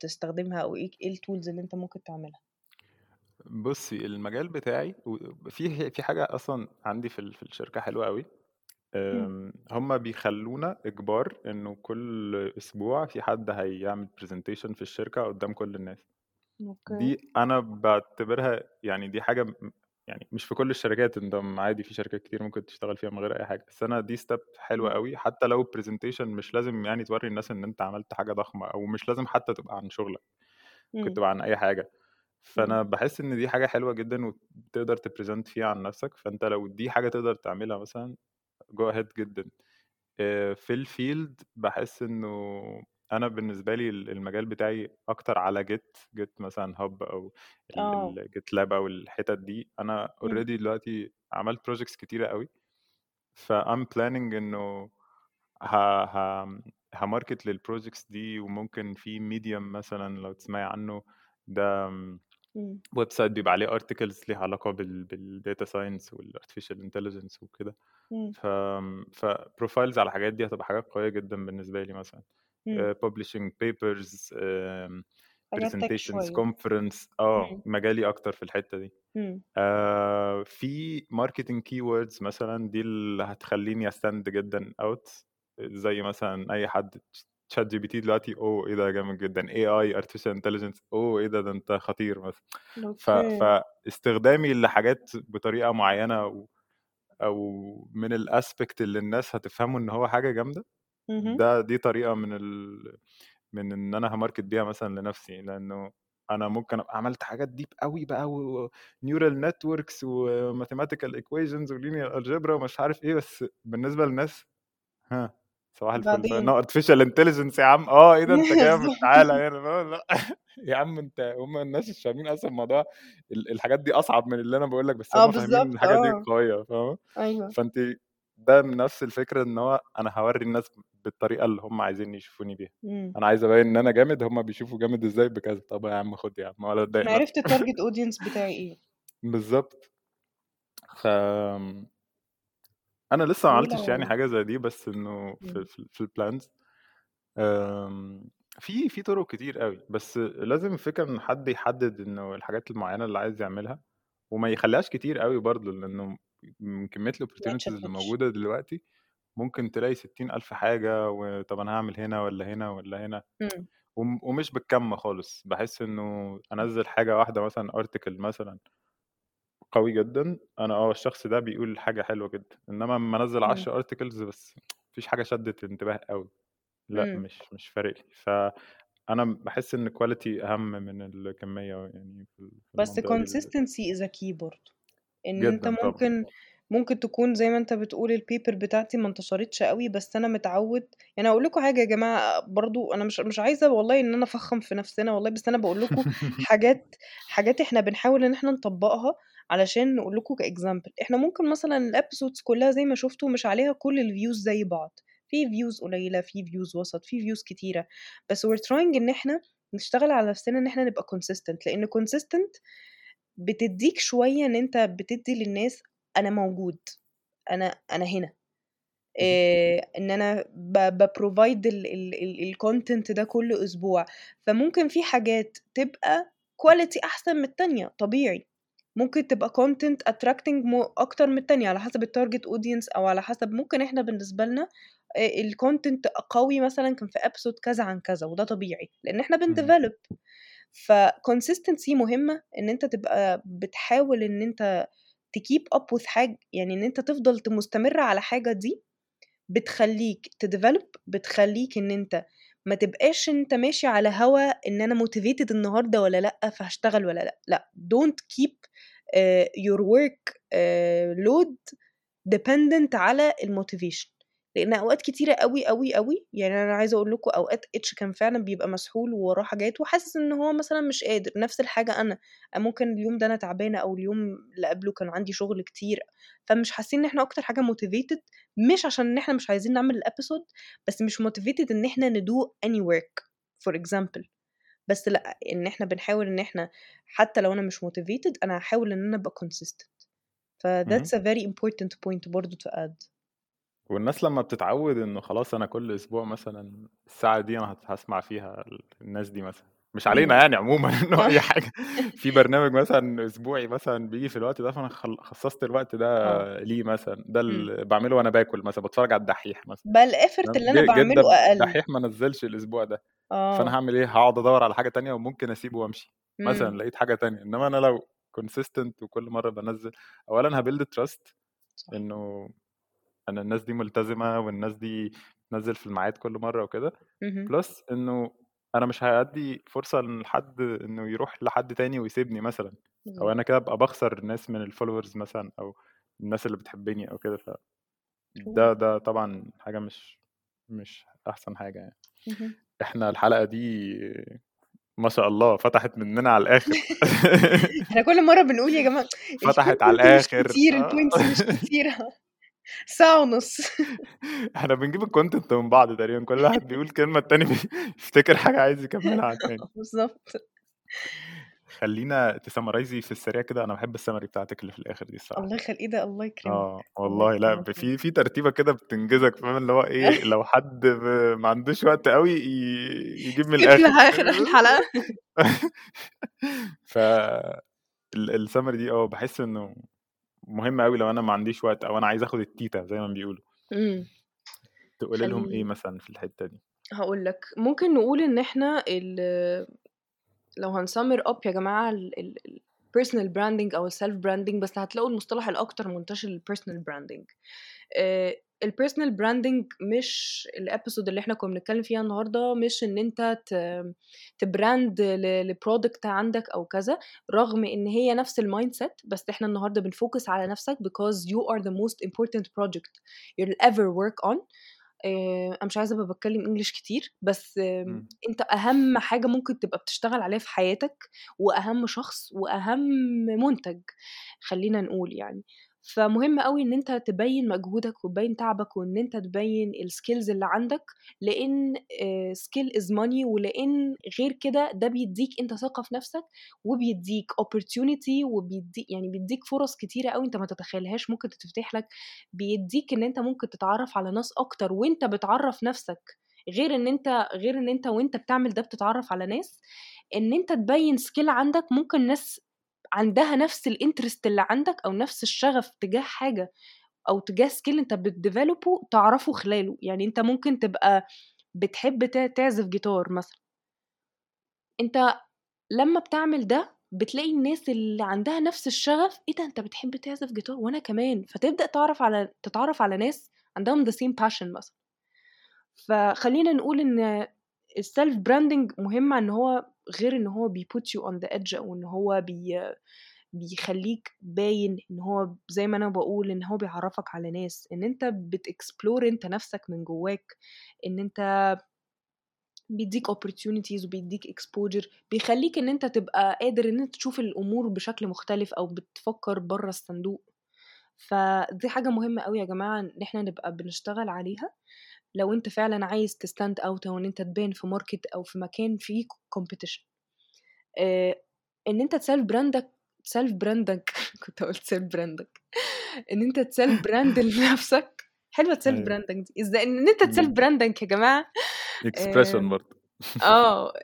تستخدمها أو إيه إيه ال tools اللي أنت ممكن تعملها؟ بصي المجال بتاعي و- في في حاجة أصلا عندي في ال- في الشركة حلوة قوي مم. أم، هما بيخلونا إجبار إنه كل أسبوع في حد هيعمل presentation في الشركة قدام كل الناس okay دي أنا بعتبرها يعني دي حاجة م- يعني مش في كل الشركات أنت عادي في شركات كتير ممكن تشتغل فيها من غير أي حاجة بس أنا دي step حلوة مم. قوي حتى لو presentation مش لازم يعني توري الناس إن أنت عملت حاجة ضخمة أو مش لازم حتى تبقى عن شغلك ممكن مم. تبقى عن أي حاجة مم. فأنا بحس إن دي حاجة حلوة جدا وتقدر ت present فيها عن نفسك فأنت لو دي حاجة تقدر تعملها مثلا go ahead جدا. آه، في ال field بحس إنه أنا بالنسبة لي المجال بتاعي أكتر على Git Git مثلا Hub أو آه. ال GitLab أو الحتت دي. أنا مم. already دلوقتي عملت projects كتيرة قوي ف I'm planning إنه ه... ه... ها market لل projects دي وممكن في Medium مثلًا لو تسمعي عنه ده إمم. web site بيبقى عليه articles ليها علاقة بال بالdata science وال artificial intelligence وكده. إمم. ف فprofiles على الحاجات دي هتبقى حاجات قوية جدًا بالنسبة لي مثلًا. إمم. آآ publishing papers آمم حاجات tech presentations شوية. conference آه، إمم. مجالي أكتر في الحتة دي. إمم. آآ في marketing keywords مثلًا دي اللي هتخلّيني أstand جدًا out زي مثلًا أي حد ChatGPT دلوقتي أوه! إيه ده جامد جدًا، AI artificial intelligence أوه! إيه ده، ده أنت خطير مثلًا. ف. فاستخدامي لحاجات بطريقة معينة أو أو من الaspect اللي الناس هتفهمه إن هو حاجة جامدة، اهم. ده دي طريقة من ال من إن أنا هاماركت بيها مثلًا لنفسي، لأنه أنا ممكن أبقى عملت حاجات deep أوي بقى وneural networks وmathematical equations وlinear algebra ومش عارف إيه، بس بالنسبة للناس ها، صباح الفل. فاهم، artificial intelligence يا عم، آه، إيه ده أنت جامد بالضبط. تعالَ هنا، لأ يا عم أنت هم الناس مش فاهمين أصلًا الموضوع ال الحاجات دي أصعب من اللي أنا باقول لك، بس آه هم فاهمين الحاجات دي آه. قوية، فاهمة؟ أيوه. فأنتِ ده نفس الفكرة إن هو أنا هاورّي الناس بالطريقة اللي هم عايزين يشوفوني بيها. إمم. أنا عايز أبيّن إن أنا جامد، هم بيشوفوا جامد إزاي بكذا، طب يا عم خُد يا عم ولا تضايق أنا عرفت. الtarget audience بتاعي. بالضبط. ف أنا لسه ما عملتش يعني لو حاجة زي دي، بس إنه في إمم. في في الplans آمم في في طرق كتير أوي، بس لازم الفكرة إن حد يحدد إنه الحاجات المعينة اللي عايز يعملها، وما يخلّيهاش كتير أوي برضه، لأنه من ما الopportunities اللي. موجودة دلوقتي، ممكن تلاقي 60.000 حاجة، وطب أنا هاعمل هنا والّا هنا والّا هنا، إمم. وم ومش بالكَم خالص، باحس إنه إمم. أنزّل حاجة واحدة مثلًا article مثلًا قوي جدًا، أنا آه الشخص ده بيقول حاجة حلوة جدًا، إنما أمّا أنزّل إمم. 10 articles بس ما فيش حاجة شدِّت انتباه أوي، لأ إمم. مش مش فارق لي، فأنا باحس إن quality أهم من الكمية يعني في ال في بس المنطقة دي بالذات. consistency is a key برضه. إن أنت جدًا طبعًا. ممكن ممكن تكون زي ما أنت بتقول الpaper بتاعتي ما انتشرتش أوي، بس أنا متعوّد يعني هاقول لكم حاجة يا جماعة برضه أنا مش مش عايزة والله إن أنا أفخّم في نفسنا والله، بس أنا باقول لكم حاجات حاجات إحنا بنحاول إن إحنا نطبّقها علشان نقول لكم كexample. إحنا ممكن مثلًا الepisodes كلّها زي ما شُفتوا مش عليها كل الviews زي بعض، في views قليلة، في views وسط، في views كتيرة، بس we're trying إن إحنا نشتغل على نفسنا إن إحنا نبقى consistent، لإن consistent بتدّيك شوية إن أنت بتدّي للناس أنا موجود، أنا أنا هنا. اهم. آآ إن أنا ب بprovide ال ال ال الcontent ده كل أسبوع، فممكن في حاجات تبقى quality أحسن من التانية طبيعي، ممكن تبقى attracting mo أكتر من التانية على حسب الtarget audience أو على حسب ممكن إحنا بالنسبة لنا آآ الcontent قوي مثلًا كان في episode كذا عن كذا وده طبيعي، إحنا اهم. بنdevelop. فconsistency مهمة إن أنت تبقى بتحاول إن أنت تkeep up with حاج يعني إن أنت تفضل مستمر على حاجة دي بتخلّيك تdevelop بتخلّيك إن أنت ما تبقاش أنت ماشي على هوا إن أنا motivated النهارده والّا لأ، فهاشتغل والّا لأ، لأ don't keep آآ your work آآ load dependent على الmotivation لإن أوقات كتيرة أوي، أوي، أوي يعني أنا عايزة أقول لكم أوقات H كان فعلًا بيبقى مسحول ووراه حاجات وحاسس إن هو مثلًا مش قادر، نفس الحاجة أنا، ممكن اليوم ده أنا تعبانة أو اليوم اللي قبله كان عندي شغل كتير، فمش حاسين إن إحنا أكتر حاجة motivated مش عشان إن إحنا مش عايزين نعمل الepisode بس مش motivated إن إحنا نdo any work for example بس لأ، إن إحنا بنحاول إن إحنا حتى لو أنا مش motivated أنا هاحاول إن أنا أبقى consistent. اهم. فthats a very important point برضه to add. والناس لمّا بتتعوّد إنه خلاص أنا كل أسبوع مثلًا الساعة دي أنا هت هاسمع فيها ال الناس دي مثلًا، مش علينا إمم. يعني عمومًا إنه آه. أي حاجة، في برنامج مثلًا أسبوعي مثلًا بييجي في الوقت ده، فأنا خل خصصت الوقت آه. ده ليه مثلًا، ده إمم. اللي باعمله وأنا باكل مثلًا، باتفرّج على الدحّيح مثلًا، بقى تمام، اللي الد باعمله أقل. الدحّيح ما نزّلش الأسبوع ده، فأنا آه. هاعمل إيه، هاقعد أدوّر على حاجة تانية وممكن أسيبه وأمشي، مثلًا إمم. لقيت حاجة تانية، إنما أنا لو consistent وكل مرّة بانزّل أولًا هاbuild trust صح. أنا الناس دي ملتزمة والناس دي بتنزّل في الميعاد كل مرّة وكده، plus إنه أنا مش هادّي فرصة إن حد إنه يروح لحد تاني ويسيبني مثلًا، أو بالضبط. أنا كده أبقى باخسر ناس من الfollowers مثلًا أو الناس اللي بتحبّني أو كده، ف. ده ده طبعًا حاجة مش مش أحسن حاجة يعني. اهم. إحنا الحلقة دي ما شاء الله فتحت مننا على الآخر. إحنا كل مرّة بنقول يا جماعة فتحت على الآخر، كتير، آه. ال points مش كتيرة. ساعة ونص إحنا بنجيب ال content من بعض تقريبا كل واحد بيقول كلمة التاني بيفتكر حاجة عايز يكملها على التاني. بالظبط. خلينا ت summarize ي في السريع كده أنا بحب السمري بتاعتك اللي في الآخر دي الصراحة. الله يخلي إيه ده الله يكرمك. آه الله والله لا في في ترتيبة كده بتنجزك فاهم؟ اللي هو إيه لو حد ما عندوش وقت قوي يجيب من الآخر. لآخر الحلقة. ف ال- السمري دي آه بحس إنه مهم قوي لو أنا ما عنديش وقت أو أنا عايز آخد التيتا زي ما بيقولوا. إمم. تقولي لهم إيه مثلا في الحتة دي؟ هقول لك ممكن نقول إن إحنا ال لو هنسمر اب يا جماعة ال personal branding أو ال self branding بس هتلاقوا المصطلح الأكتر منتشر ال personal branding ال personal branding مش ال episode اللي إحنا كنا بنتكلم فيها النهارده مش إن أنت ت brand ل product عندك أو كذا رغم إن هي نفس ال mindset بس إحنا النهارده بن focus على نفسك because you are the most important project you'll ever work on آه، أنا مش عايزة أبقى بتكلم English كتير بس. أنت أهم حاجة ممكن تبقى بتشتغل عليها في حياتك وأهم شخص وأهم منتج خلينا نقول يعني فمهم قوي إن أنت تبين مجهودك وتبين تعبك وإن أنت تبين ال skills اللي عندك لأن skill is money ولأن غير كده ده بيديك أنت ثقة في نفسك وبيديك opportunity وبيديك يعني بيديك فرص كتيرة قوي أنت ما تتخيلهاش ممكن تتفتح لك بيديك إن أنت ممكن تتعرف على ناس أكتر وأنت بتعرف نفسك. غير إن أنت غير إن أنت وأنت بتعمل ده بتتعرف على ناس. إن أنت تبين skill عندك ممكن ناس عندها نفس ال interest اللي عندك أو نفس الشغف تجاه حاجة أو تجاه skill أنت بت develop ه تعرفه خلاله. يعني أنت ممكن تبقى بتحب تع- تعزف جيتار مثلا. أنت لما بتعمل ده بتلاقي الناس اللي عندها نفس الشغف إيه ده؟ أنت بتحب تعزف جيتار وأنا كمان. فتبدأ تعرف على تتعرف على ناس عندهم the same passion مثلا. فخلينا نقول إن ال self branding مهم إن هو غير إن هو بي put you on the edge أو إن هو بي بيخليك باين إن هو زي ما أنا بقول إن هو بيعرفك على ناس إن أنت بت explore أنت نفسك من جواك إن أنت بيديك opportunities وبيديك exposure بيخليك إن أنت تبقى قادر إن أنت تشوف الأمور بشكل مختلف أو بتفكر بره الصندوق. فدي حاجة مهمة قوي يا جماعة إن إحنا نبقى بنشتغل عليها. لو أنت فعلا عايز ت stand out أو إن أنت تبان في market أو في مكان فيه competition. آه، إن أنت ت self brand ك self brand ك كنت قلت self brand ك إن أنت ت self brand لنفسك. حلوة ت self أيوه. brand ك دي. إزاي؟ إن أنت ت self مم. brand ك يا جماعة. expression آم، برضه. آه.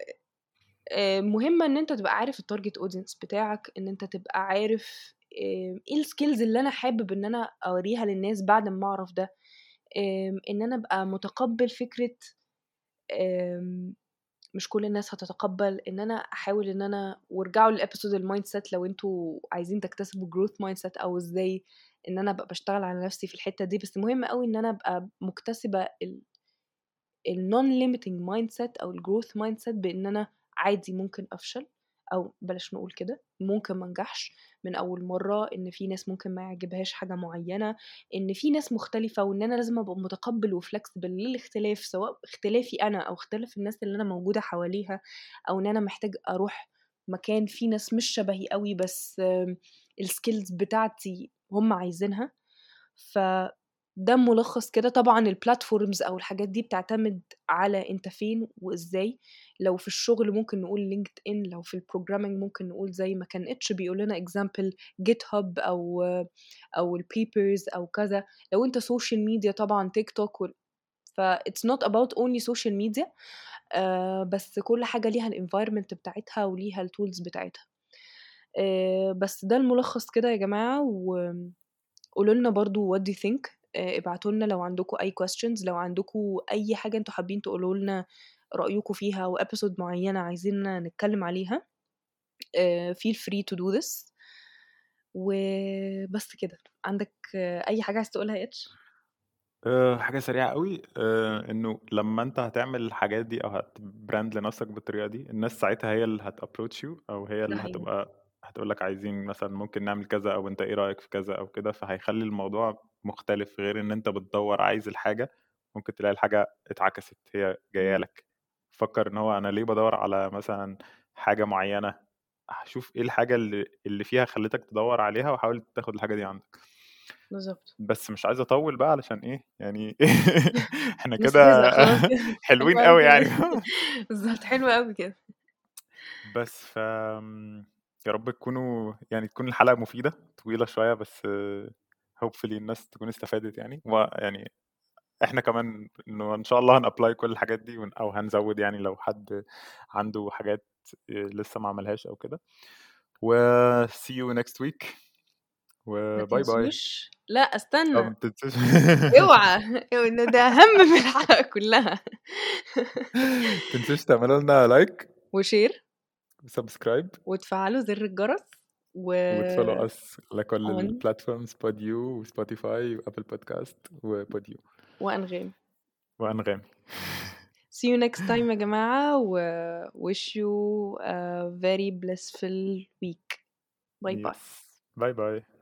آه، مهمة إن أنت تبقى عارف ال target audience بتاعك إن أنت تبقى عارف آم، إيه ال skills اللي أنا حابب إن أنا أوريها للناس بعد ما أعرف ده. إن أنا أبقى متقبل فكرة آم، مش كل الناس هتتقبل إن أنا أحاول إن أنا وارجعوا لل episode ال mindset لو أنتوا عايزين تكتسبوا growth mindset أو إزاي إن أنا أبقى بشتغل على نفسي في الحتة دي بس مهم قوي إن أنا أبقى مكتسبة ال non-limiting mindset أو ال growth mindset بإن أنا عادي ممكن أفشل. أو بلاش نقول كده ممكن ما انجحش من أول مرة إن في ناس ممكن ما يعجبهاش حاجة معينة إن في ناس مختلفة وإن أنا لازم أبقى متقبل و flexible للاختلاف سواء اختلافي أنا أو اختلاف الناس اللي أنا موجودة حواليها أو إن أنا محتاج أروح مكان فيه ناس مش شبهي قوي بس ال skills بتاعتي هم عايزينها. فده ملخص كده. طبعا ال platforms أو الحاجات دي بتعتمد على أنت فين وإزاي. لو في الشغل ممكن نقول LinkedIn لو في ال programming ممكن نقول زي ما كان اتش بيقول لنا example GitHub أو أو ال papers أو كذا. لو أنت social media طبعا تيك توك ف not about only social media آه بس كل حاجة ليها ال environment بتاعتها وليها ال tools بتاعتها. آه بس ده الملخص كده يا جماعة. وقولوا لنا برضو what do you think ابعتوا لنا لو عندكم أي questions لو عندكم أي حاجة أنتوا حابين تقولوا لنا رأيكم فيها episode معينة عايزين نتكلم عليها آه feel free to do this. وبس كده. عندك آه أي حاجة عايز تقولها يا إتش؟ أه حاجة سريعة قوي. أه إنه لما أنت هتعمل الحاجات دي أو هت brand لنفسك بالطريقة دي الناس ساعتها هي اللي هت approach you أو هي اللي هتبقى هتقول لك عايزين مثلا ممكن نعمل كذا أو أنت إيه رأيك في كذا أو كده فهيخلي الموضوع مختلف غير إن أنت بتدور عايز الحاجة ممكن تلاقي الحاجة اتعكست هي جاية مم. لك. فكر إن هو أنا ليه بدور على مثلا حاجة معينة؟ هشوف إيه الحاجة اللي اللي فيها خلتك تدور عليها وحاول تاخد الحاجة دي عندك. بالضبط. بس مش عايز أطوّل بقى علشان إيه، يعني إحنا كده حلوين كده. يعني. بالضبط، حلو أوي كده. بس ف آمم، يا رب تكونوا يعني تكون الحلقة مفيدة، طويلة شوية بس hopefully الناس تكون استفادت يعني، ويعني إحنا كمان إنه إن شاء الله هنapply كل الحاجات دي ون أو هنزوّد يعني لو حد عنده حاجات لسه ما عملهاش أو كده، وsee you next week. تنسوش. لأ آه، استنى، اوعى. ده ده أهم من الحلقة كلّها. تنسوش تعملوا لنا like. وshare. سبسكرايب وتفعلوا زر الجرس و اس على كل البلاتفورمز بوديو وسبوتيفاي وابل بودكاست وبوديو وأنغام وأنغام see you next time يا جماعة و wish you a very blissful week. Bye yes. bye Bye.